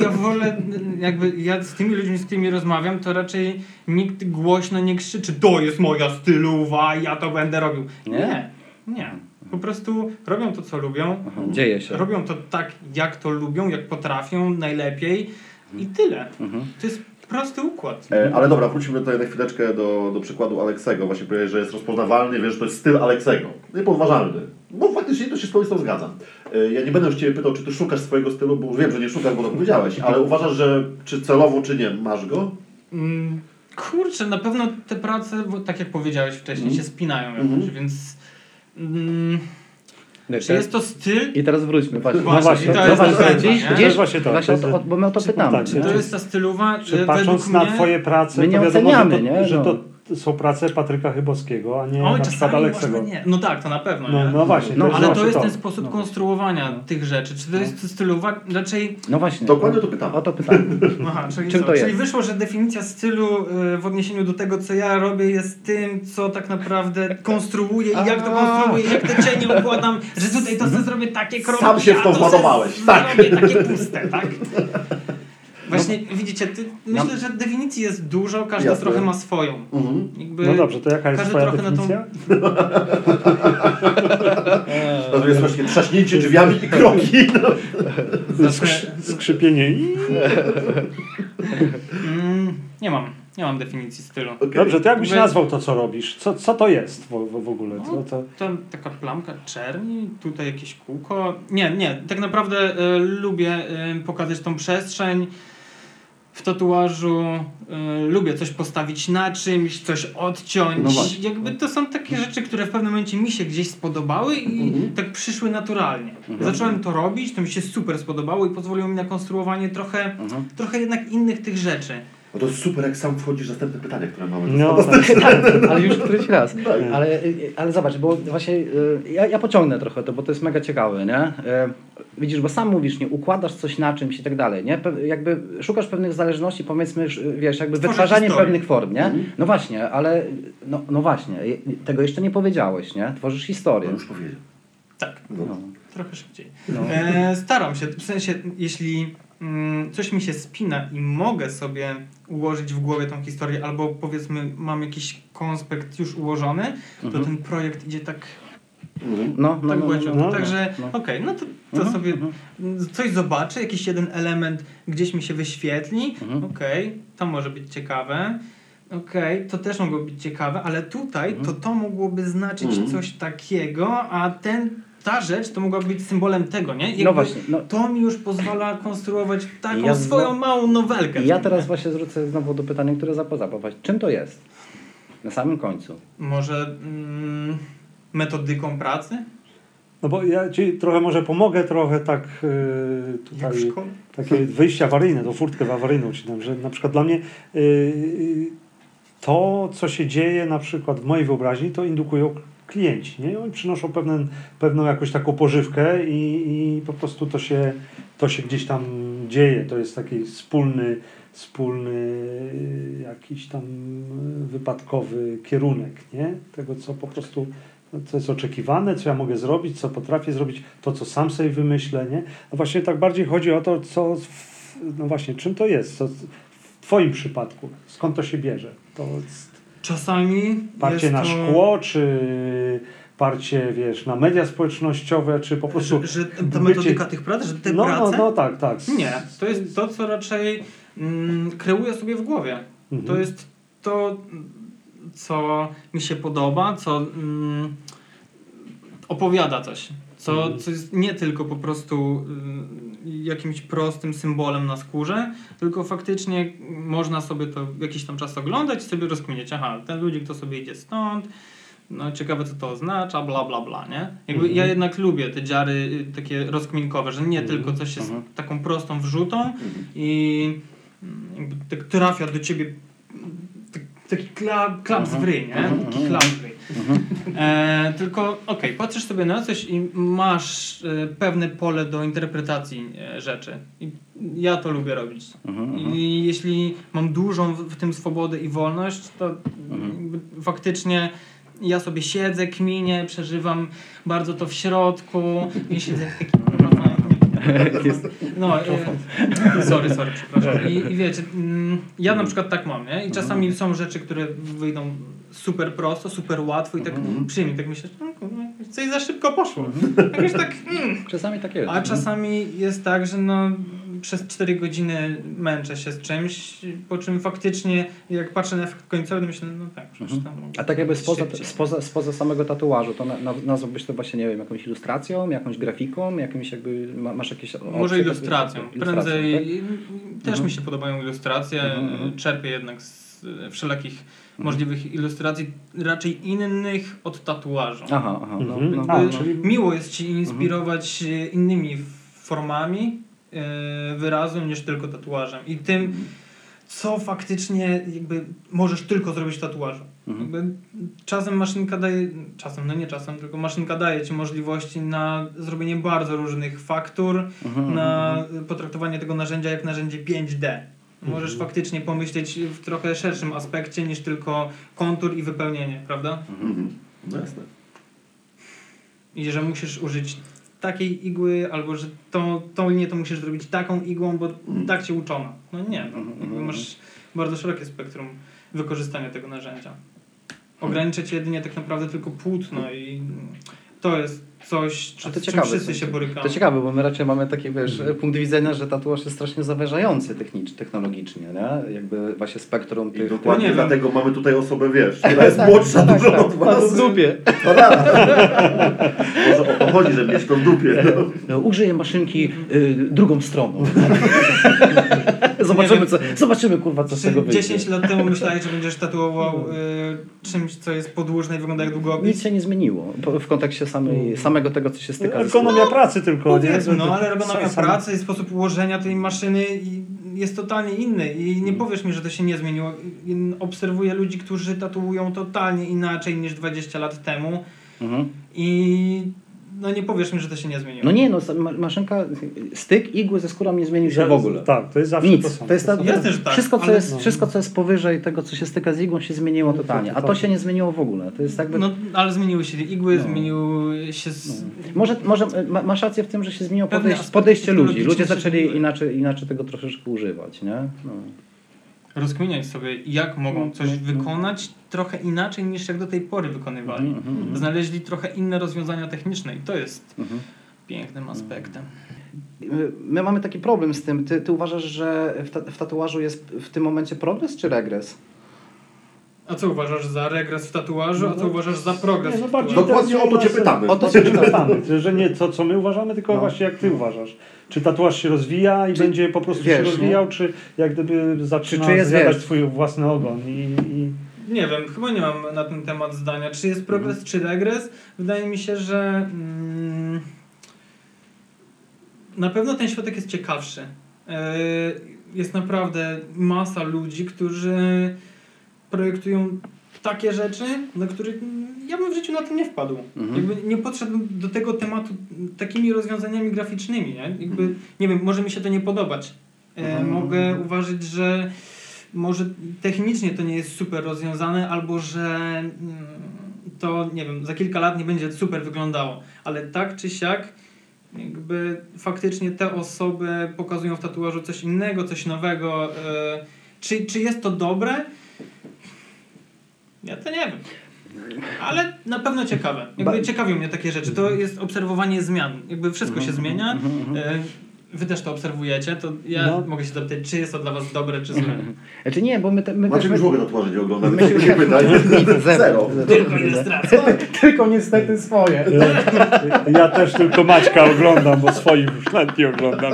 ja wolę, jakby ja z tymi ludźmi, z którymi rozmawiam, to raczej nikt głośno nie krzyczy, to jest moja stylowa, ja to będę robił. Nie? Nie, nie. Po prostu robią to, co lubią. Aha, dzieje się. Robią to tak, jak to lubią, jak potrafią, najlepiej i tyle. Mhm. To jest prosty układ. E, Ale dobra, wróćmy tutaj na chwileczkę do, do przykładu Aleksego. Właśnie powiedziałeś, że jest rozpoznawalny, wiesz, że to jest styl Aleksego. Niepodważalny. Bo faktycznie to się z tą zgadzam. E, Ja nie będę już Ciebie pytał, czy Ty szukasz swojego stylu, bo już wiem, że nie szukasz, bo to powiedziałeś, ale uważasz, że czy celowo, czy nie, masz go? Mm, Kurczę, na pewno te prace, bo tak jak powiedziałeś wcześniej, Mhm. się spinają jakoś, Mhm. więc... Mm, czy teraz- jest to styl? I teraz wróćmy. Właśnie, to to jest właśnie, to kwestia, jest nie? właśnie- to. Właśnie to to, bo my o to pytamy. tak? To jest ta stylowa, Czy e, patrząc według na mnie... twoje prace, my nie to wiadomo, oceniamy, że to, nie? że No. To są prace Patryka Chybowskiego, a nie Oj, na przykład Aleksego. nie. No tak, to na pewno. No, no właśnie. No, Ale to jest ten sposób No. konstruowania tych rzeczy. Czy to jest stylowa? Raczej. No właśnie. Dokładnie to pytam. O to pytamy. Aha, czyli, Czym co? to czyli jest? wyszło, że definicja stylu y, w odniesieniu do tego, co ja robię, jest tym, co tak naprawdę konstruuję i jak to konstruuję, jak te cienie układam, że tutaj to sobie zrobię takie kroki, Sam się w a to władowałeś, tak. Zrobię takie puste, tak? Właśnie, widzicie, ty, No. myślę, że definicji jest dużo, każda Jasne. trochę ma swoją. Mhm. Jakby No dobrze, to jaka jest każdy twoja trochę na tą- definicja? To jest właśnie trzaśnięcie drzwiami i kroki. No. Skrzypienie i... mm, nie mam, nie mam definicji stylu. Okej. Dobrze, to jakbyś Jakby- nazwał to, co robisz? Co, co to jest w, w, w ogóle? Co to... To taka plamka czerni, tutaj jakieś kółko. Nie, nie, tak naprawdę e, lubię e, pokazać tą przestrzeń w tatuażu. e, lubię coś postawić na czymś, coś odciąć. No. Jakby to są takie rzeczy, które w pewnym momencie mi się gdzieś spodobały i Mhm. tak przyszły naturalnie. Mhm. Zacząłem to robić, to mi się super spodobało i pozwoliło mi na konstruowanie trochę, Mhm. trochę jednak innych tych rzeczy. No to jest super, jak sam wchodzisz w następne pytania, które mamy. No, Tak, ale już któryś raz. Tak. Ale, ale zobacz, bo właśnie y, ja, ja pociągnę trochę to, bo to jest mega ciekawe, nie? Y, Widzisz, bo sam mówisz, nie układasz coś na czymś i tak dalej, nie? Pe- jakby szukasz pewnych zależności, powiedzmy, sz- wiesz, jakby Tworzę wytwarzanie historię. pewnych form, nie? Mhm. No właśnie, ale no, no właśnie, tego jeszcze nie powiedziałeś, nie? Tworzysz historię. No już powiedział. Tak. No. No. Trochę szybciej. No. E, staram się, w sensie, jeśli coś mi się spina i mogę sobie ułożyć w głowie tą historię, albo powiedzmy mam jakiś konspekt już ułożony, to Mhm. ten projekt idzie tak. No, no, tak no, no, błędnie. no. Także no. okej, no to, to Mhm, sobie mhm. coś zobaczę, jakiś jeden element gdzieś mi się wyświetli, Mhm. okej, to może być ciekawe. Okej, to też mogło być ciekawe, ale tutaj to to mogłoby znaczyć coś takiego, a ten, ta rzecz to mogła być symbolem tego, nie? Jakby No właśnie, no. To mi już pozwala konstruować taką Ja swoją małą nowelkę. I ja teraz właśnie zwrócę znowu do pytania, które zapozapować. Czym to jest? Na samym końcu. Może mm, metodyką pracy? No bo ja ci trochę może pomogę, trochę tak y, Jak w tutaj takie wyjście awaryjne, tą furtkę awaryjną ci dam, że na przykład dla mnie y, to, co się dzieje na przykład w mojej wyobraźni, to indukują klienci, nie? Oni przynoszą pewną, pewną jakąś taką pożywkę i, i po prostu to się, to się gdzieś tam dzieje. To jest taki wspólny, wspólny y, jakiś tam y, wypadkowy kierunek, nie? Tego, co po prostu co jest oczekiwane, co ja mogę zrobić, co potrafię zrobić, to, co sam sobie wymyślę, nie? A właśnie tak bardziej chodzi o to, co, no właśnie, czym to jest, co w Twoim przypadku, skąd to się bierze? To jest Czasami parcie jest na to, szkło, czy parcie, wiesz, na media społecznościowe, czy po prostu... Że, że ta bycie- metodyka tych prac, że te no, prace... no, no, tak, tak. Nie, to jest to, co raczej mm, kreuję sobie w głowie. Mhm. To jest to, co mi się podoba, co mm, opowiada coś. Co, Mhm. co jest nie tylko po prostu y, jakimś prostym symbolem na skórze, tylko faktycznie można sobie to jakiś tam czas oglądać i sobie rozkminiać, aha, ten ludzik to sobie idzie stąd, no ciekawe co to oznacza, bla bla bla, nie? Jakby Mhm. ja jednak lubię te dziary y, takie rozkminkowe, że nie Mhm. tylko coś jest Mhm. taką prostą wrzutą i mm, jakby tak trafia do ciebie taki klap, klap z wry, nie? Mhm. Taki klap z wry. E, tylko okej, patrzysz sobie na coś i masz e, pewne pole do interpretacji e, rzeczy. I ja to lubię robić. Mhm, mhm. I jeśli mam dużą w, w tym swobodę i wolność, to Mhm. faktycznie ja sobie siedzę, kminię, przeżywam bardzo to w środku i siedzę jak taki no, e, sorry, sorry, przepraszam. I, I wiecie, mm, ja na przykład tak mam, nie? I czasami są rzeczy, które wyjdą super prosto, super łatwo i tak Mhm. przyjemnie, tak myślę, no, coś za szybko poszło. Jakoś tak, mm. Czasami tak jest. A czasami jest tak, że no, przez 4 godziny męczę się z czymś, po czym faktycznie jak patrzę na efekt końcowy, to myślę, no tak, przecież tam A tak jakby spoza, spoza, spoza samego tatuażu, to na, na, nazwałbyś to właśnie, nie wiem, jakąś ilustracją, jakąś grafiką, jakimś jakby, ma, masz jakieś... opcje, Może tak- ilustracją. ilustracją, Prędzej też Mhm. mi się podobają ilustracje. Mhm, mhm. Czerpię jednak z e, wszelakich możliwych ilustracji, raczej innych od tatuażu. Tak? Aha, aha. No, Mhm. no, A, no, czyli- Miło jest ci inspirować e, innymi formami e, wyrazu niż tylko tatuażem. I tym, co faktycznie jakby możesz tylko zrobić w tatuażu. Mhm. Czasem maszynka daje, czasem, no nie czasem, tylko maszynka daje ci możliwości na zrobienie bardzo różnych faktur, Mhm, na potraktowanie tego narzędzia jak narzędzie 5D. Możesz Mhm. faktycznie pomyśleć w trochę szerszym aspekcie niż tylko kontur i wypełnienie, prawda? Mhm. No jasne. I że musisz użyć takiej igły, albo że tą, tą linię to musisz zrobić taką igłą, bo tak cię uczono. No nie, no, Mhm, mhm. masz bardzo szerokie spektrum wykorzystania tego narzędzia. Ogranicza cię jedynie tak naprawdę tylko płótno i to jest coś, A czy, to ciekawe, wszyscy się borykamy. To ciekawe, bo my raczej mamy taki, wiesz, punkt widzenia, że tatuaż jest strasznie zawężający technicz, technologicznie, nie? Jakby właśnie spektrum I tych... dokładnie nie wiem. dlatego mamy tutaj osobę, wiesz, która jest młodsza dużo od was. w dupie. No tak. Może o to chodzi, żeby mieć to w dupie. No. No, użyję maszynki y, drugą stroną. zobaczymy, co, zobaczymy, kurwa, co z tego Czy wyjdzie. 10 lat temu myślałeś, że będziesz tatuował y, czymś, co jest podłużne i wygląda jak długopis? Nic się nie zmieniło w kontekście samej, samego tego, co się styka Ergonomia pracy tylko, nie? Powiedzmy, no Że- ale ergonomia sam- pracy i sposób ułożenia tej maszyny jest totalnie inny i nie powiesz mi, że to się nie zmieniło. Obserwuję ludzi, którzy tatuują totalnie inaczej niż 20 lat temu Mhm. i no nie powiesz mi, że to się nie zmieniło. No nie, no, maszynka, styk igły ze skórą nie zmienił się w ogóle. Tak, to jest zawsze Nic. to samo. To jest ta, Jasne, że tak, wszystko, co ale- jest, no. wszystko, co jest powyżej tego, co się styka z igłą, się zmieniło totalnie. A to się nie zmieniło w ogóle. To jest jakby... No ale zmieniły się igły, No. zmieniły się... Z... Może, może ma, masz rację w tym, że się zmieniło podejście, podejście ludzi. Ludzie zaczęli inaczej, inaczej tego troszeczkę używać, nie? No. Rozkminiać sobie, jak mogą coś wykonać trochę inaczej niż jak do tej pory wykonywali. Znaleźli trochę inne rozwiązania techniczne i to jest pięknym aspektem. My- My mamy taki problem z tym. Ty, ty uważasz, że w, ta, w tatuażu jest w tym momencie progres czy regres? A co uważasz za regres w tatuażu, a co uważasz za progres Nie, no w bardziej tatuażu? Dokładnie o to cię pytamy. O to cię pytamy, że nie to, co my uważamy, tylko No. właśnie jak ty uważasz. Czy tatuaż się rozwija i Czy- będzie po prostu wiesz, się nie? rozwijał, czy jak gdyby zaczyna czy jest, zjadać wiesz- twój własny ogon i, i nie wiem, chyba nie mam na ten temat zdania. Czy jest progres, czy regres? Wydaje mi się, że mm, na pewno ten światek jest ciekawszy. E, Jest naprawdę masa ludzi, którzy projektują takie rzeczy, na które ja bym w życiu na tym nie wpadł. Mhm. Jakby nie podszedł do tego tematu takimi rozwiązaniami graficznymi. Nie, Jakby, nie wiem, może mi się to nie podobać. E, Mhm. Mogę uważać, że może technicznie to nie jest super rozwiązane, albo że mm, to, nie wiem, za kilka lat nie będzie super wyglądało. Ale tak czy siak, jakby faktycznie te osoby pokazują w tatuażu coś innego, coś nowego. E, czy, czy jest to dobre? Ja to nie wiem. Ale na pewno ciekawe. Jakby Ba- ciekawią mnie takie rzeczy. To jest obserwowanie zmian. Jakby wszystko się zmienia. Wy też to obserwujecie, to ja No. mogę się zapytać, czy jest to dla was dobre, czy złe. Znaczy nie, bo my, te, my Macie też... już w ogóle tatuaże nie oglądamy. My się- Nie pytań. Nic, zero. Tylko ilustracja. Tylko niestety swoje. Ja też tylko Maćka oglądam, bo swoich już nawet nie oglądam.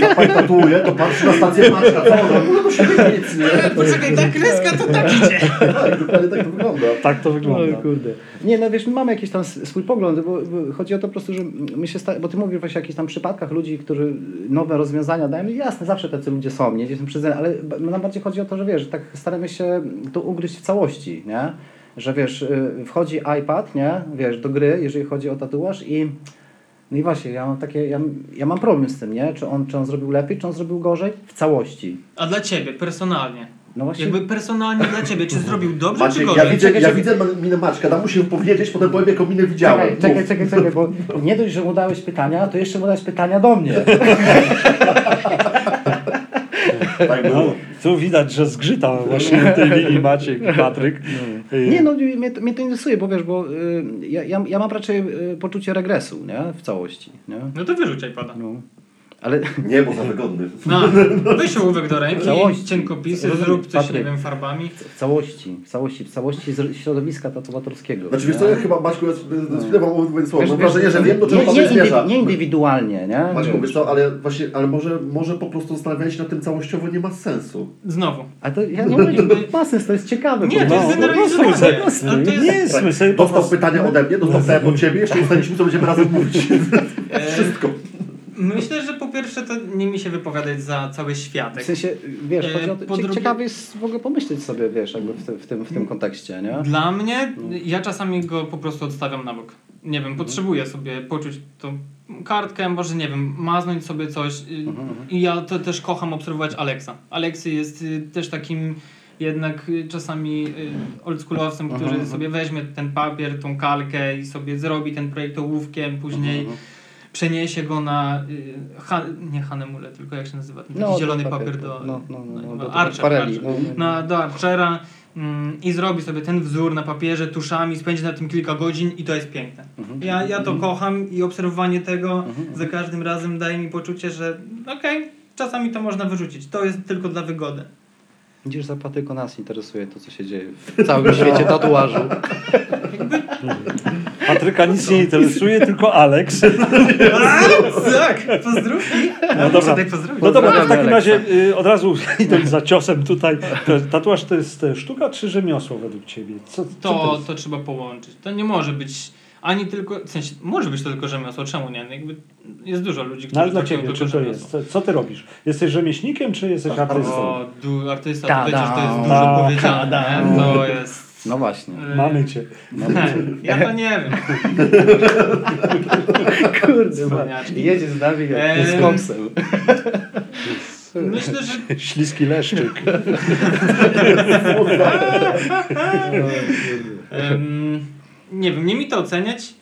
Jak pan tatuuje, to patrzy na stację. Co ona? No to się nic, nie? Poczekaj, ta kreska to tak idzie. Tak, dokładnie tak to wygląda. Tak to wygląda. O kurde. Nie, no wiesz, my mamy jakiś tam swój pogląd, bo, bo chodzi o to po prostu, że my się, sta- bo ty mówisz właśnie o jakichś tam ludzi, którzy nowe rozwiązania dają. Jasne, zawsze tacy ludzie są, nie? Gdzieś tam przyznają, ale b- nam bardziej chodzi o to, że wiesz, tak staramy się to ugryźć w całości, nie? Że wiesz, y, wchodzi iPad, nie? Wiesz, do gry, jeżeli chodzi o tatuaż i no i właśnie, ja mam takie, ja, ja mam problem z tym, nie? Czy on, czy on zrobił lepiej, czy on zrobił gorzej? W całości. A dla ciebie, personalnie. No właśnie. Jakby personalnie dla ciebie, czy zrobił dobrze, czy Maciek, gorzej? ja widzę, Czekaj, ja czekaj. widzę minę Maczka, dam mu się powiedzieć, potem powiem jaką minę widziałem. Czekaj, czekaj, Mów. czekaj, czekaj, bo nie dość, że mu dałeś pytania, to jeszcze mu dałeś pytania do mnie. Tak było. No, tu widać, że zgrzyta właśnie na tej linii Maciek i Patryk. Y, Nie, no mnie, to- mnie to interesuje, bo wiesz, bo y, ja, ja, ja mam raczej y, poczucie regresu, nie? W całości, nie? No to wyrzuć iPada. No. Ale Nie, bo za wygodny. No, weź ołówek do ręki, Całości. cienkopisy, Rozumiem, zrób coś, Patryk. nie wiem, farbami. w całości, w całości, w całości środowiska tatuatorskiego. Znaczy wiesz co, ja chyba Maćku, chwilę mówię słowo. Wiesz, Mam wiesz, wrażenie, że wiem do czego nie, nie, nie indywidualnie, nie? Maćku, wiesz co, ale właśnie, ale może, może po prostu zastanawianie się nad tym całościowo nie ma sensu. Znowu. A to ja nie mówię, ma sens, to jest ciekawe. Nie, to jest generalizowanie. no, Nie jest... po Dostał prostu... pytania ode mnie, dostał pytania od ciebie, jeszcze ustaliliśmy, co będziemy razem mówić. E, Wszystko. Myślę, że po pierwsze to nie mi się wypowiadać za cały światek. W sensie, wiesz, E, po drugie- ciekawe jest w ogóle pomyśleć sobie, wiesz, jakby w, tym- w, tym, w tym kontekście, nie? Dla mnie, ja czasami go po prostu odstawiam na bok. Nie wiem, potrzebuję sobie poczuć tą kartkę, może nie wiem, maznąć sobie coś. y, I ja to też kocham obserwować Alexa. Aleksy jest y, też takim jednak y, czasami oldschoolowcem, który sobie weźmie ten papier, tą kalkę i sobie zrobi ten projekt ołówkiem, później przeniesie go na y, ha, nie Hanemule, tylko jak się nazywa ten No, zielony papier, do, no, no, no, no, do- Archer, Archer. no. Na, do Archera mm, i zrobi sobie ten wzór na papierze tuszami, spędzi na tym kilka godzin i to jest piękne. Mhm. Ja, ja to kocham i obserwowanie tego za każdym razem daje mi poczucie, że okej, czasami to można wyrzucić. To jest tylko dla wygody. Widzisz, za tylko nas interesuje to, co się dzieje w całym świecie tatuażu. Patryka nic nie interesuje, tylko Alex. tak, pozdrówki. No dobra. No dobra, to w takim razie y, od razu idąc za ciosem tutaj. To, tatuaż to jest e, sztuka czy rzemiosło według Ciebie? Co, co to, jest? to trzeba połączyć. To nie może być ani tylko, w sensie, może być to tylko rzemiosło, czemu nie? Jakby jest dużo ludzi, którzy No ale dla Ciebie, tylko czy to jest? Co, Ty robisz? Jesteś rzemieślnikiem, czy jesteś artystą? O, du, artysta, Ta-da. to wiecie, że to jest dużo powiedziane. To jest... No właśnie. y, Mamy Cię. Ja to nie wiem. Kurde, jedzie z nami jak z kopsem. Myślę, że Śliski leszczyk. em, nie wiem, nie mi to oceniać.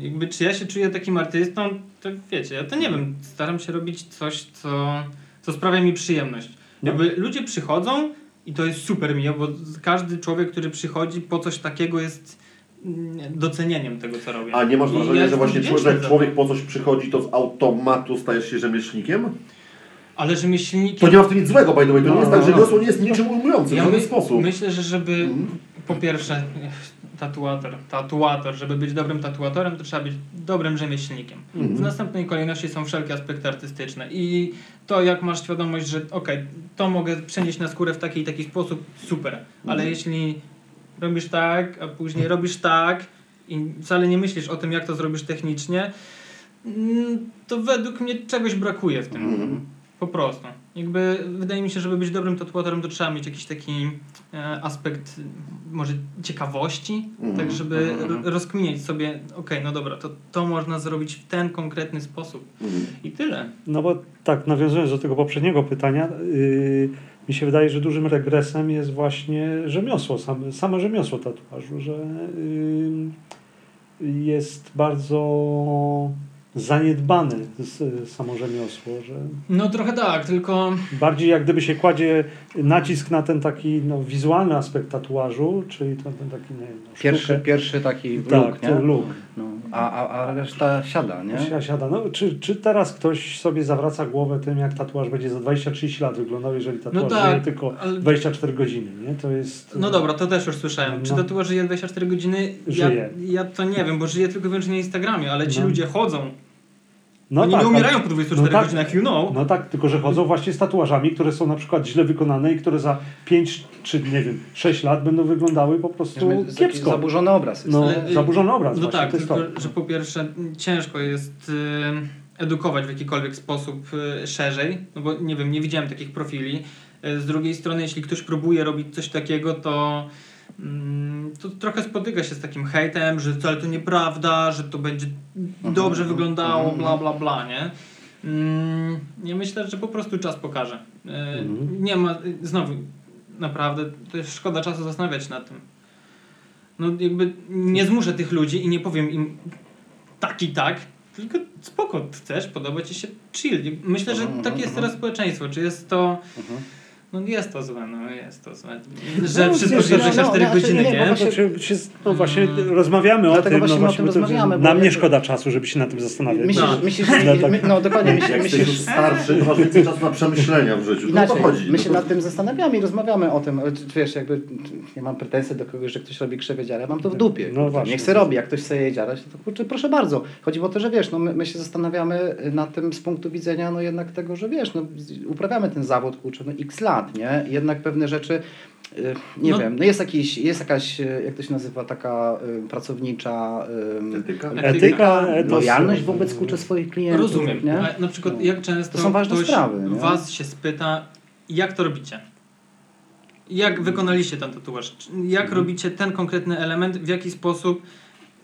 Jakby czy ja się czuję takim artystą, to wiecie, ja to nie wiem. Staram się robić coś, co, co sprawia mi przyjemność. Jakby ludzie przychodzą i to jest super miło, bo każdy człowiek, który przychodzi po coś takiego jest mm, docenieniem tego, co robię. A nie masz wrażenia, ja że właśnie człowiek, człowiek po coś przychodzi, to z automatu stajesz się rzemieślnikiem? Ale że myślniki... To nie ma w tym nic złego, by the way. To nie jest No, tak, że no. rzemiosło nie jest niczym ujmującym w Ja żaden my, sposób. myślę, że żeby po pierwsze Tatuator, tatuator. Żeby być dobrym tatuatorem, to trzeba być dobrym rzemieślnikiem. W następnej kolejności są wszelkie aspekty artystyczne i to jak masz świadomość, że okej, to mogę przenieść na skórę w taki i taki sposób, super. Ale jeśli robisz tak, a później robisz tak i wcale nie myślisz o tym, jak to zrobisz technicznie, mm, to według mnie czegoś brakuje w tym. Mhm. Po prostu. Jakby wydaje mi się, żeby być dobrym tatuatorem, to trzeba mieć jakiś taki e, aspekt y, może ciekawości, Mhm, tak żeby r- rozkminiać sobie, okej, no dobra, to, to można zrobić w ten konkretny sposób. Mhm. I tyle. No bo tak, nawiązując do tego poprzedniego pytania, yy, mi się wydaje, że dużym regresem jest właśnie rzemiosło, same, same rzemiosło tatuażu, że yy, jest bardzo zaniedbane s- samo rzemiosło, że No trochę tak, tylko bardziej jak gdyby się kładzie nacisk na ten taki no, wizualny aspekt tatuażu, czyli ten, ten taki, nie wiem, no, Pierwszy, pierwszy taki tak, look, nie? No, a, a, a reszta siada, nie? Siada. No, czy, czy teraz ktoś sobie zawraca głowę tym, jak tatuaż będzie za 20-30 lat wyglądał, jeżeli tatuaż No tak, żyje tylko ale- 24 godziny, nie? To jest... No dobra, to też już słyszałem. Czy No. tatuaż żyje 24 godziny? Ja, Żyje. ja to nie wiem, bo żyję tylko wyłącznie na Instagramie, ale ci No. ludzie chodzą. No Oni tak, nie umierają po 24 no tak, godzinach, you know. No tak, tylko że chodzą właśnie z tatuażami, które są na przykład źle wykonane i które za 5 czy nie wiem, 6 lat będą wyglądały po prostu taki kiepsko. Zaburzony obraz jest. No, Ale, y, zaburzony obraz No właśnie, tak, to tylko to. że po pierwsze ciężko jest y, edukować w jakikolwiek sposób y, szerzej, no bo nie wiem, nie widziałem takich profili. Y, z drugiej strony, jeśli ktoś próbuje robić coś takiego, to, to trochę spotyka się z takim hejtem, że wcale to nieprawda, że to będzie dobrze wyglądało, bla bla bla, nie? Mm, Nie myślę, że po prostu czas pokaże. Mhm. Nie ma, znowu, naprawdę, to jest szkoda czasu zastanawiać się nad tym. No jakby nie zmuszę tych ludzi i nie powiem im tak i tak, tylko spoko, chcesz, podoba ci się, chill. Myślę, że Mhm, takie jest mhm. teraz społeczeństwo. Czy jest to... Mhm. No jest to złe, no jest to złe. Że No, wszystko wiesz, się no, 24 no, znaczy, godziny, nie, nie? właśnie- To czy, się, no właśnie Mm. rozmawiamy o tym, właśnie no właśnie tym to- rozmawiamy, bo Nam nie jak- szkoda czasu, żeby się na tym zastanawiać. Myślisz, No. myślisz, No tak. my, no dokładnie, myślisz, Jak myślisz, starszy, to masz więcej czasu na przemyślenia w życiu. No o to Inaczej, chodzi. my się No to- nad tym zastanawiamy i rozmawiamy o tym, ale wiesz, jakby nie mam pretensji do kogoś, że ktoś robi krzywe dziary, ja mam to w dupie. No właśnie. Niech se robi, jak ktoś chce je dziarać, to kurczę, proszę bardzo. Chodzi o to, że wiesz, no my, my się zastanawiamy nad tym z punktu widzenia no jednak tego, że wiesz, no uprawiamy ten zawód, kurczę, no x lat, nie? Jednak pewne rzeczy, y, nie No. wiem, no jest, jakiś, jest jakaś, y, jak to się nazywa, taka y, pracownicza Etyka? Etyka, lojalność wobec kurczę swoich klientów, Rozumiem. nie? Na przykład No. jak często To są ważne ktoś sprawy, nie? was się spyta, jak to robicie? Jak wykonaliście ten tatuaż? Jak Mhm. robicie ten konkretny element? W jaki sposób?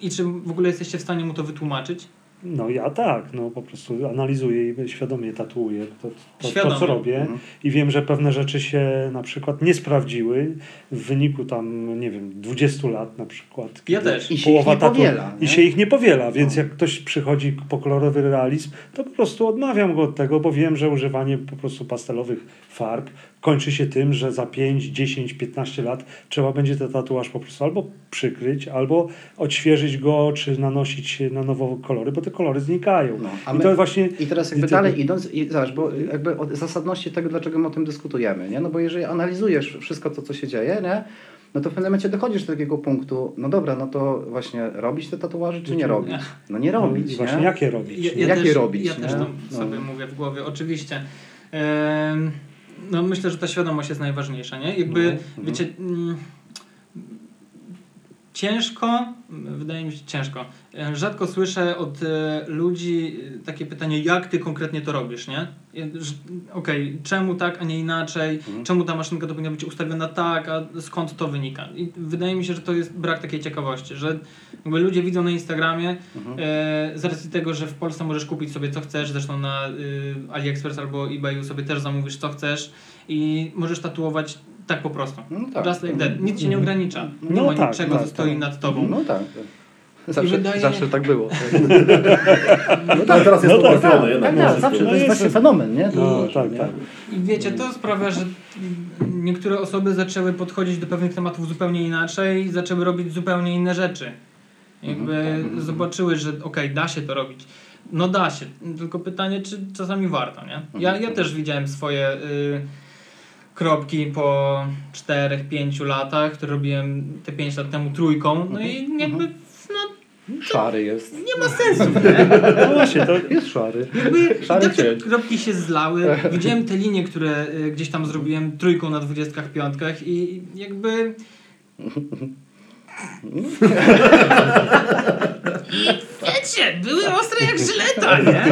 I czy w ogóle jesteście w stanie mu to wytłumaczyć? No ja tak, no po prostu analizuję i świadomie tatuję to, to, to, Świadomie. co robię Mhm. i wiem, że pewne rzeczy się na przykład nie sprawdziły w wyniku tam, nie wiem, 20 lat na przykład. Ja też. I się ich nie powiela, I nie? się ich nie powiela, więc No. jak ktoś przychodzi po kolorowy realizm, to po prostu odmawiam go od tego, bo wiem, że używanie po prostu pastelowych farb kończy się tym, że za 5, 10, 15 lat trzeba będzie ten tatuaż po prostu albo przykryć, albo odświeżyć go, czy nanosić na nowo kolory, bo te kolory znikają. No, a I my- to właśnie... I teraz jakby dalej idąc, i zobacz, bo jakby od zasadności tego, dlaczego my o tym dyskutujemy, nie? No bo jeżeli analizujesz wszystko to, co się dzieje, nie? No to w pewnym momencie dochodzisz do takiego punktu, no dobra, no to właśnie robić te tatuaże, czy nie robić? No nie No, robić, właśnie nie? jakie robić? Ja, ja Jakie też, robić, Ja też No. sobie mówię w głowie, oczywiście. Em, no myślę, że ta świadomość jest najważniejsza, nie? Jakby, No, mhm. wiecie, mm, ciężko, wydaje mi się ciężko, e, rzadko słyszę od e, ludzi e, takie pytanie, jak ty konkretnie to robisz, nie? Okej, czemu tak, a nie inaczej? Mhm. Czemu ta maszynka to powinna być ustawiona tak, a skąd to wynika? I wydaje mi się, że to jest brak takiej ciekawości, że jakby ludzie widzą na Instagramie, Mhm. E, z racji tego, że w Polsce możesz kupić sobie co chcesz, zresztą na y, AliExpress albo eBayu sobie też zamówisz co chcesz i możesz tatuować tak po prostu. No tak. Just like that. Nic cię nie ogranicza. Nie No ma tak, niczego, tak, co stoi tak. nad tobą. No tak. Zawsze, wydaje- zawsze tak było. No tak, teraz jest No tak, ułatwione tak, jednak. tak, możesz zawsze to No jest jest- właśnie fenomen, nie? No, To- tak, nie? tak. I wiecie, to sprawia, że niektóre osoby zaczęły podchodzić do pewnych tematów zupełnie inaczej i zaczęły robić zupełnie inne rzeczy. Jakby Mhm. zobaczyły, że okej, da się to robić. No da się, tylko pytanie, czy czasami warto, nie? Ja, ja też widziałem swoje y, kropki po 4-5 latach, które robiłem te 5 lat temu trójką, no i jakby no, Szary jest. nie ma sensu, nie? No właśnie, to Jest szary. Jakby Szary tak te cień. kropki się zlały. Widziałem te linie, które y, gdzieś tam zrobiłem trójką na dwudziestkach piątkach i jakby... I wiecie, były ostre jak żyleta, nie?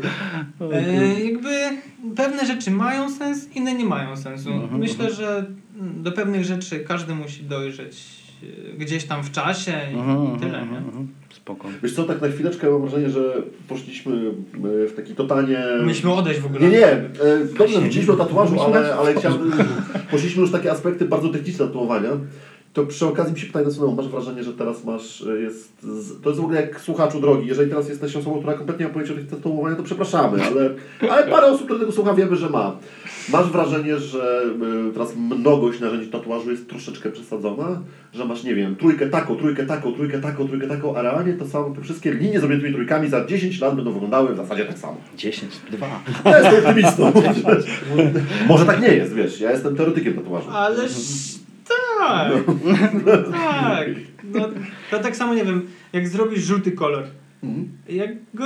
E, jakby pewne rzeczy mają sens, inne nie mają sensu. Mhm, Myślę, że do pewnych rzeczy każdy musi dojrzeć e, gdzieś tam w czasie i Mhm, tyle, mhm, nie? mhm. Spoko. Wiesz co, tak na chwileczkę mam wrażenie, że poszliśmy e, w taki totalnie... Myśmy odejść w ogóle. Nie, nie, e, dobrze, wróciliśmy o tatuażu, ale, ale chciałbym, poszliśmy już w takie aspekty bardzo techniczne tatuowania. To przy okazji mi się pytanie nasunęło, masz wrażenie, że teraz masz, e, jest, z- to jest w ogóle jak słuchaczu drogi, jeżeli teraz jesteś osobą, która kompletnie nie ma pojęcia o tych tatuowaniach, to przepraszamy, ale, ale parę osób, które tego słucha, wiemy, że ma. Masz wrażenie, że e, teraz mnogość narzędzi tatuażu jest troszeczkę przesadzona? Że masz, nie wiem, trójkę taką, trójkę taką, trójkę taką, trójkę taką, a realnie to samo, te wszystkie linie z objętymi trójkami za 10 lat będą wyglądały w zasadzie tak samo. 10, 2. Ja jestem optymistą. Może tak nie jest, wiesz, ja jestem teoretykiem tatuażu. Ależ tak, tak. No, to tak samo, nie wiem, jak zrobisz żółty kolor. Mhm. Jak go,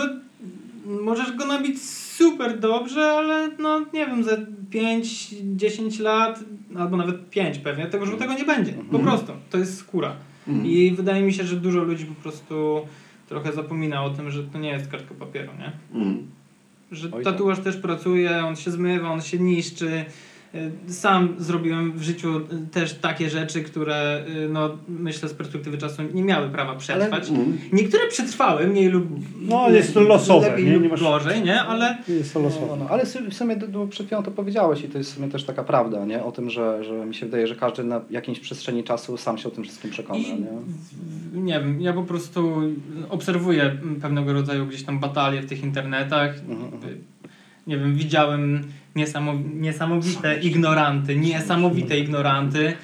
możesz go nabić super dobrze, ale no nie wiem, za 5-10 lat, albo nawet 5 pewnie, tego żółtego nie będzie. Po Mhm. prostu, to jest skóra. Mhm. I wydaje mi się, że dużo ludzi po prostu trochę zapomina o tym, że to nie jest kartka papieru, nie? Mhm. Że Oj, tak. tatuaż też pracuje, on się zmywa, on się niszczy. Y, Sam zrobiłem w życiu y, też takie rzeczy, które y, no, myślę z perspektywy czasu nie miały prawa przetrwać. Mhm. Niektóre przetrwały mniej lub No, ale jest to losowe, lepiej nie? lub Nie masz- gorzej, nie? Ale jest to No, losowe. no, ale w sumie d- przed chwilą to powiedziałeś i to jest w sumie też taka prawda, nie? O tym, że, że mi się wydaje, że każdy na jakiejś przestrzeni czasu sam się o tym wszystkim przekona, I- nie? nie wiem, ja po prostu obserwuję pewnego rodzaju gdzieś tam batalie w tych internetach. Mhm, mhm. Nie wiem, widziałem niesamow- niesamowite ignoranty, niesamowite ignoranty.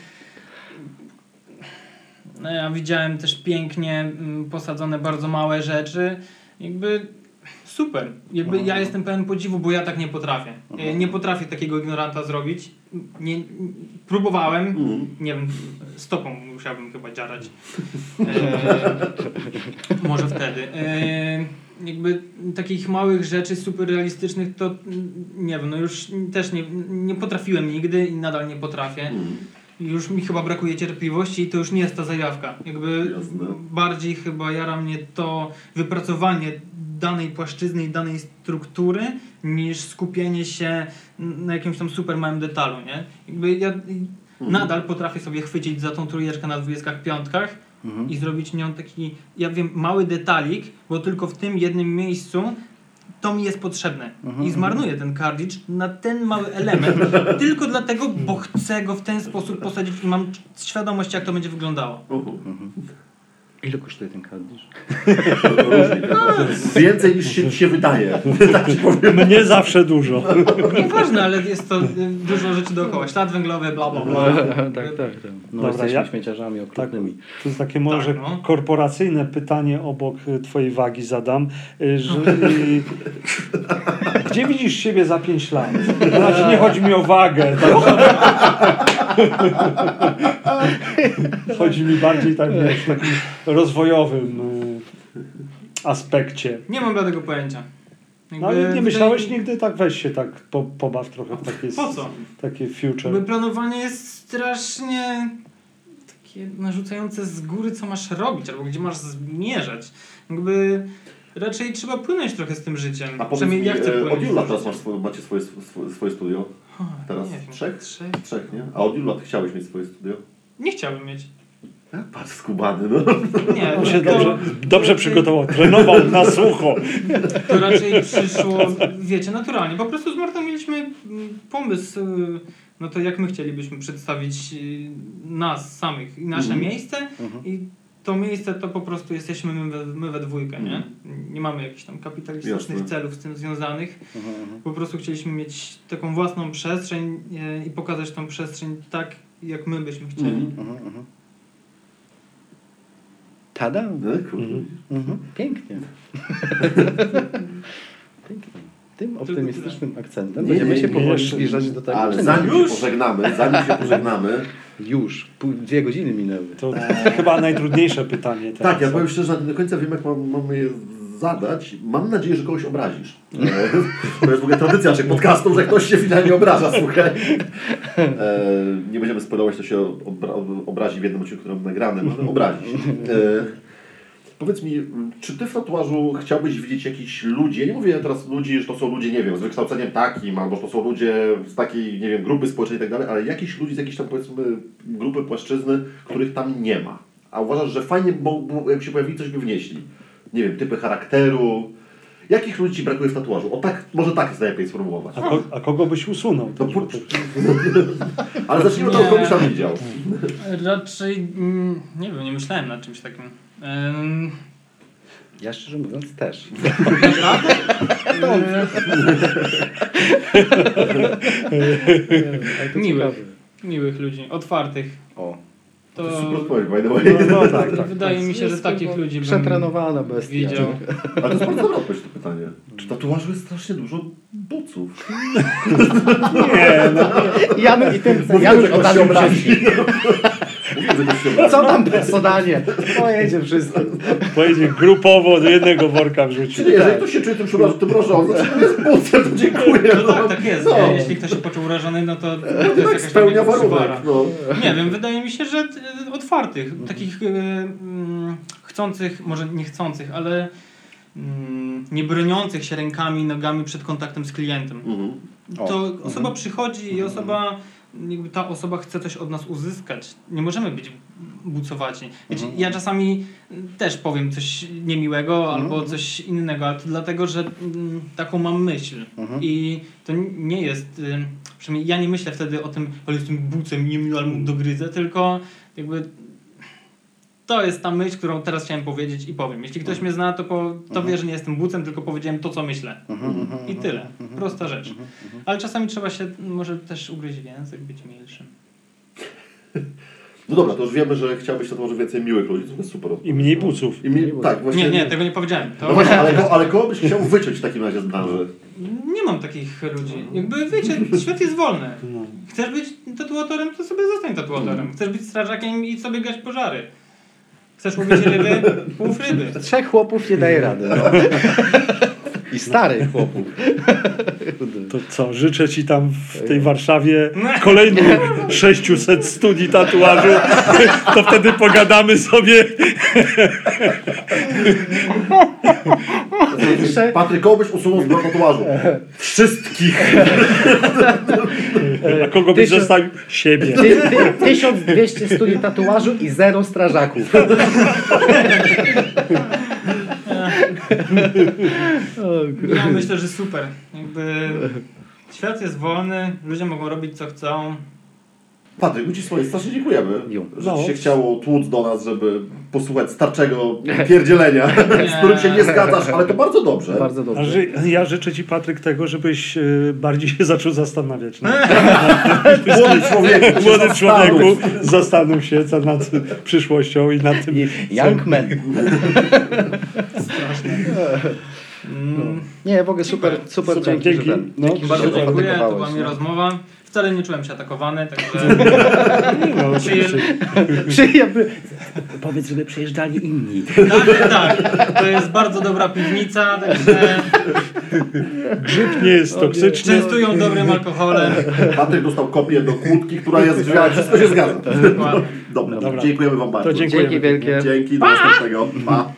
No ja widziałem też pięknie mm, posadzone bardzo małe rzeczy. Jakby super. Jakby ja jestem pełen podziwu, bo ja tak nie potrafię. Ja Nie potrafię takiego ignoranta zrobić. Nie, próbowałem. Mhm. Nie wiem, stopą musiałbym chyba dziarać. E, może wtedy. E, jakby takich małych rzeczy super realistycznych to mm, nie wiem, no już też nie, nie potrafiłem nigdy i nadal nie potrafię. Mhm. Już mi chyba brakuje cierpliwości i to już nie jest ta zajawka. Jakby Jasne. bardziej chyba jara mnie to wypracowanie danej płaszczyzny i danej struktury niż skupienie się na jakimś tam super małym detalu, nie? Jakby ja nadal potrafię sobie chwycić za tą trójeczkę na dwudziestkach piątkach Mhm. i zrobić nią taki, ja wiem, mały detalik, bo tylko w tym jednym miejscu to mi jest potrzebne. Mhm. I zmarnuję ten cartridge na ten mały element tylko dlatego, bo chcę go w ten sposób posadzić i mam świadomość, jak to będzie wyglądało. Mhm. Ile kosztuje ten kardisz? Więcej niż się, się wydaje. tak ci powiem. Mnie zawsze dużo. Nieważne, ale jest to y, dużo rzeczy dookoła. Ślad węglowy, bla bla bla. tak, tak, tak. No Dobra, jesteśmy ja- śmieciarzami okrutnymi. To jest takie może Tak, no. korporacyjne pytanie obok y, twojej wagi zadam. y, Że, y, gdzie widzisz siebie za 5 lat? Znaczy nie chodzi mi o wagę. Tak? chodzi mi bardziej tak, wiesz, w takim rozwojowym y, aspekcie. Nie mam bladego pojęcia. Jakby No ale nie myślałeś nigdy tak, weź się tak po, pobaw trochę w takie, Po co? takie future. Jakby planowanie jest strasznie takie narzucające z góry, co masz robić, albo gdzie masz zmierzać. Jakby raczej trzeba płynąć trochę z tym życiem. A powiedz mi, ja chcę e, płynąć. od ilu lat teraz życiem. masz swoje, macie swoje, swoje, swoje studio? Teraz nie wiem, trzech? Trzech? Trzech, nie? A od ilu lat chciałeś mieć swoje studio? Nie chciałbym mieć. Ja, patrz, skubany, no. Nie, On się to- dobrze, dobrze przygotował, trenował na sucho. To raczej przyszło, wiecie, naturalnie. Po prostu z Martą mieliśmy mm, pomysł, no to jak my chcielibyśmy przedstawić y, nas samych i nasze Mhm. miejsce Mhm. i to miejsce to po prostu jesteśmy my we, my we dwójkę, nie? Mhm. Nie mamy jakichś tam kapitalistycznych Jasne. celów z tym związanych. Mhm, mhm. Po prostu chcieliśmy mieć taką własną przestrzeń e, i pokazać tą przestrzeń tak, jak my byśmy chcieli. Mhm. Tada! No, kurde. Mhm. Pięknie. Pięknie. Tym optymistycznym akcentem Nie, będziemy nie, się powoli zbliżać do tego. Ale zanim Już? się pożegnamy, zanim się pożegnamy, Już, pół, dwie godziny minęły. To chyba najtrudniejsze pytanie. teraz. tak, ja powiem szczerze, że nie do końca wiem, jak mam, mamy je zadać. Mam nadzieję, że kogoś obrazisz. E, To jest w ogóle tradycja naszych podcastów, że ktoś się finalnie obraża, słuchaj. E, Nie będziemy spoilować, to się obra obrazi w jednym odcinku, którym nagranym, ale obrazi się. Powiedz mi, czy ty w tatuażu chciałbyś widzieć jakichś ludzi, ja nie mówię teraz ludzi, że to są ludzie, nie wiem, z wykształceniem takim, albo że to są ludzie z takiej, nie wiem, grupy społecznej i tak dalej, ale jakichś ludzi z jakiejś tam, powiedzmy, grupy, płaszczyzny, których tam nie ma. A uważasz, że fajnie, bo, bo jak się pojawili, coś by wnieśli. Nie wiem, typy charakteru. Jakich ludzi brakuje w tatuażu? O tak, może tak jest najlepiej sformułować. A, ko, a kogo byś usunął? To to- Ale zacznijmy od tego, kogo byś tam widział. Raczej, mm, nie wiem, nie myślałem nad czymś takim. Ym, Ja szczerze mówiąc też. Miłych. miłych ludzi, otwartych. O. To To jest super odpowiedź, by the way. No, no tak, tak. wydaje mi się, że takich ludzi bym Przetrenowana bestia. widział. Ale to jest bardzo dobra odpowiedź pytanie. Czy tatuażu jest strasznie dużo buców? Nie, no, Janusz, i tym, Mówię, Janusz że ktoś od razu się obrazi. wszystkich. Mówię, że ktoś się obrazi. Co tam personalnie? Pojedzie wszystko. pojedzie grupowo do jednego worka Czyli wrzucił. jeżeli ktoś się czuje tym przepraszam, tym mrożony, to jest bucem, to dziękuję. No tak, tak jest. No. Jeśli ktoś się poczuł urażony, no to, to jest Tak jakaś spełnia warunek. No. Nie wiem, wydaje mi się, że e, otwartych, takich e, mm, chcących, może nie chcących, ale nie broniących się rękami, nogami przed kontaktem z klientem. Mhm. O. To osoba przychodzi i osoba, jakby ta osoba chce coś od nas uzyskać. Nie możemy być bucowaci. Wiecie, ja czasami też powiem coś niemiłego albo coś innego, ale to dlatego, że mm, taką mam myśl. I to nie jest, y, przynajmniej ja nie myślę wtedy o tym, ale jestem bucem, niemiły, albo dogryzę, tylko jakby to jest ta myśl, którą teraz chciałem powiedzieć i powiem. Jeśli ktoś mnie zna, to, po, to wie, że nie jestem bucem, tylko powiedziałem to, co myślę. I tyle. Prosta rzecz. Ale czasami trzeba się może też ugryźć w język, być milszym. No dobra, to już wiemy, że chciałbyś tatuażu więcej miłych ludzi, to jest super. I mniej buców. I mi, tak, właśnie. Nie, nie, tego nie powiedziałem. No To właśnie, ale, ko, ale kogo byś chciał wyciąć w takim razie z branży? nie mam takich ludzi. Jakby wiecie, świat jest wolny. Chcesz być tatuatorem, to sobie zostań tatuatorem. Chcesz być strażakiem i sobie gaś pożary. Chcesz łowić ryby? Łów ryby. Trzech chłopów nie daje rady. No. I starych chłopów. To co, życzę Ci tam w tej Warszawie kolejnych 600 studii tatuażu. To wtedy pogadamy sobie. Jeszcze Patryk, usunął z tatuażu? Wszystkich! A kogo byś zostawił? Siebie. ty, ty, 1200 studii tatuażu i zero strażaków. Ja myślę, że super. Jakby świat jest wolny, ludzie mogą robić co chcą. Patryk, my Ci swoje strasznie dziękujemy, że No. Ci się chciało tłuc do nas, żeby posłuchać starczego pierdzielenia, z którym się nie zgadzasz, ale to bardzo dobrze. Bardzo dobrze. ży, ja życzę Ci, Patryk, tego, żebyś e, bardziej się zaczął zastanawiać. No. Młody człowiek, Młody człowieku, zastanów się co nad przyszłością i nad tym. Young man. Mm, Nie, w ogóle super, super, Super, dzięki, dzięki. ten, No, dzięki, że Bardzo dziękuję, to była mi no. rozmowa. Wcale nie czułem się atakowany, także No. Powiedz, żeby przyjeżdżali inni. tak, tak, to jest bardzo dobra piwnica, także Grzyb nie jest toksyczny. częstują dobrym alkoholem. Patryk dostał kopię do kłódki, która jest w drzwiach, wszystko się zgadza. Dokładnie. Dobra, Dobra. dziękujemy Wam bardzo. To dziękujemy. Dzięki wielkie. Dzięki, do następnego. Pa.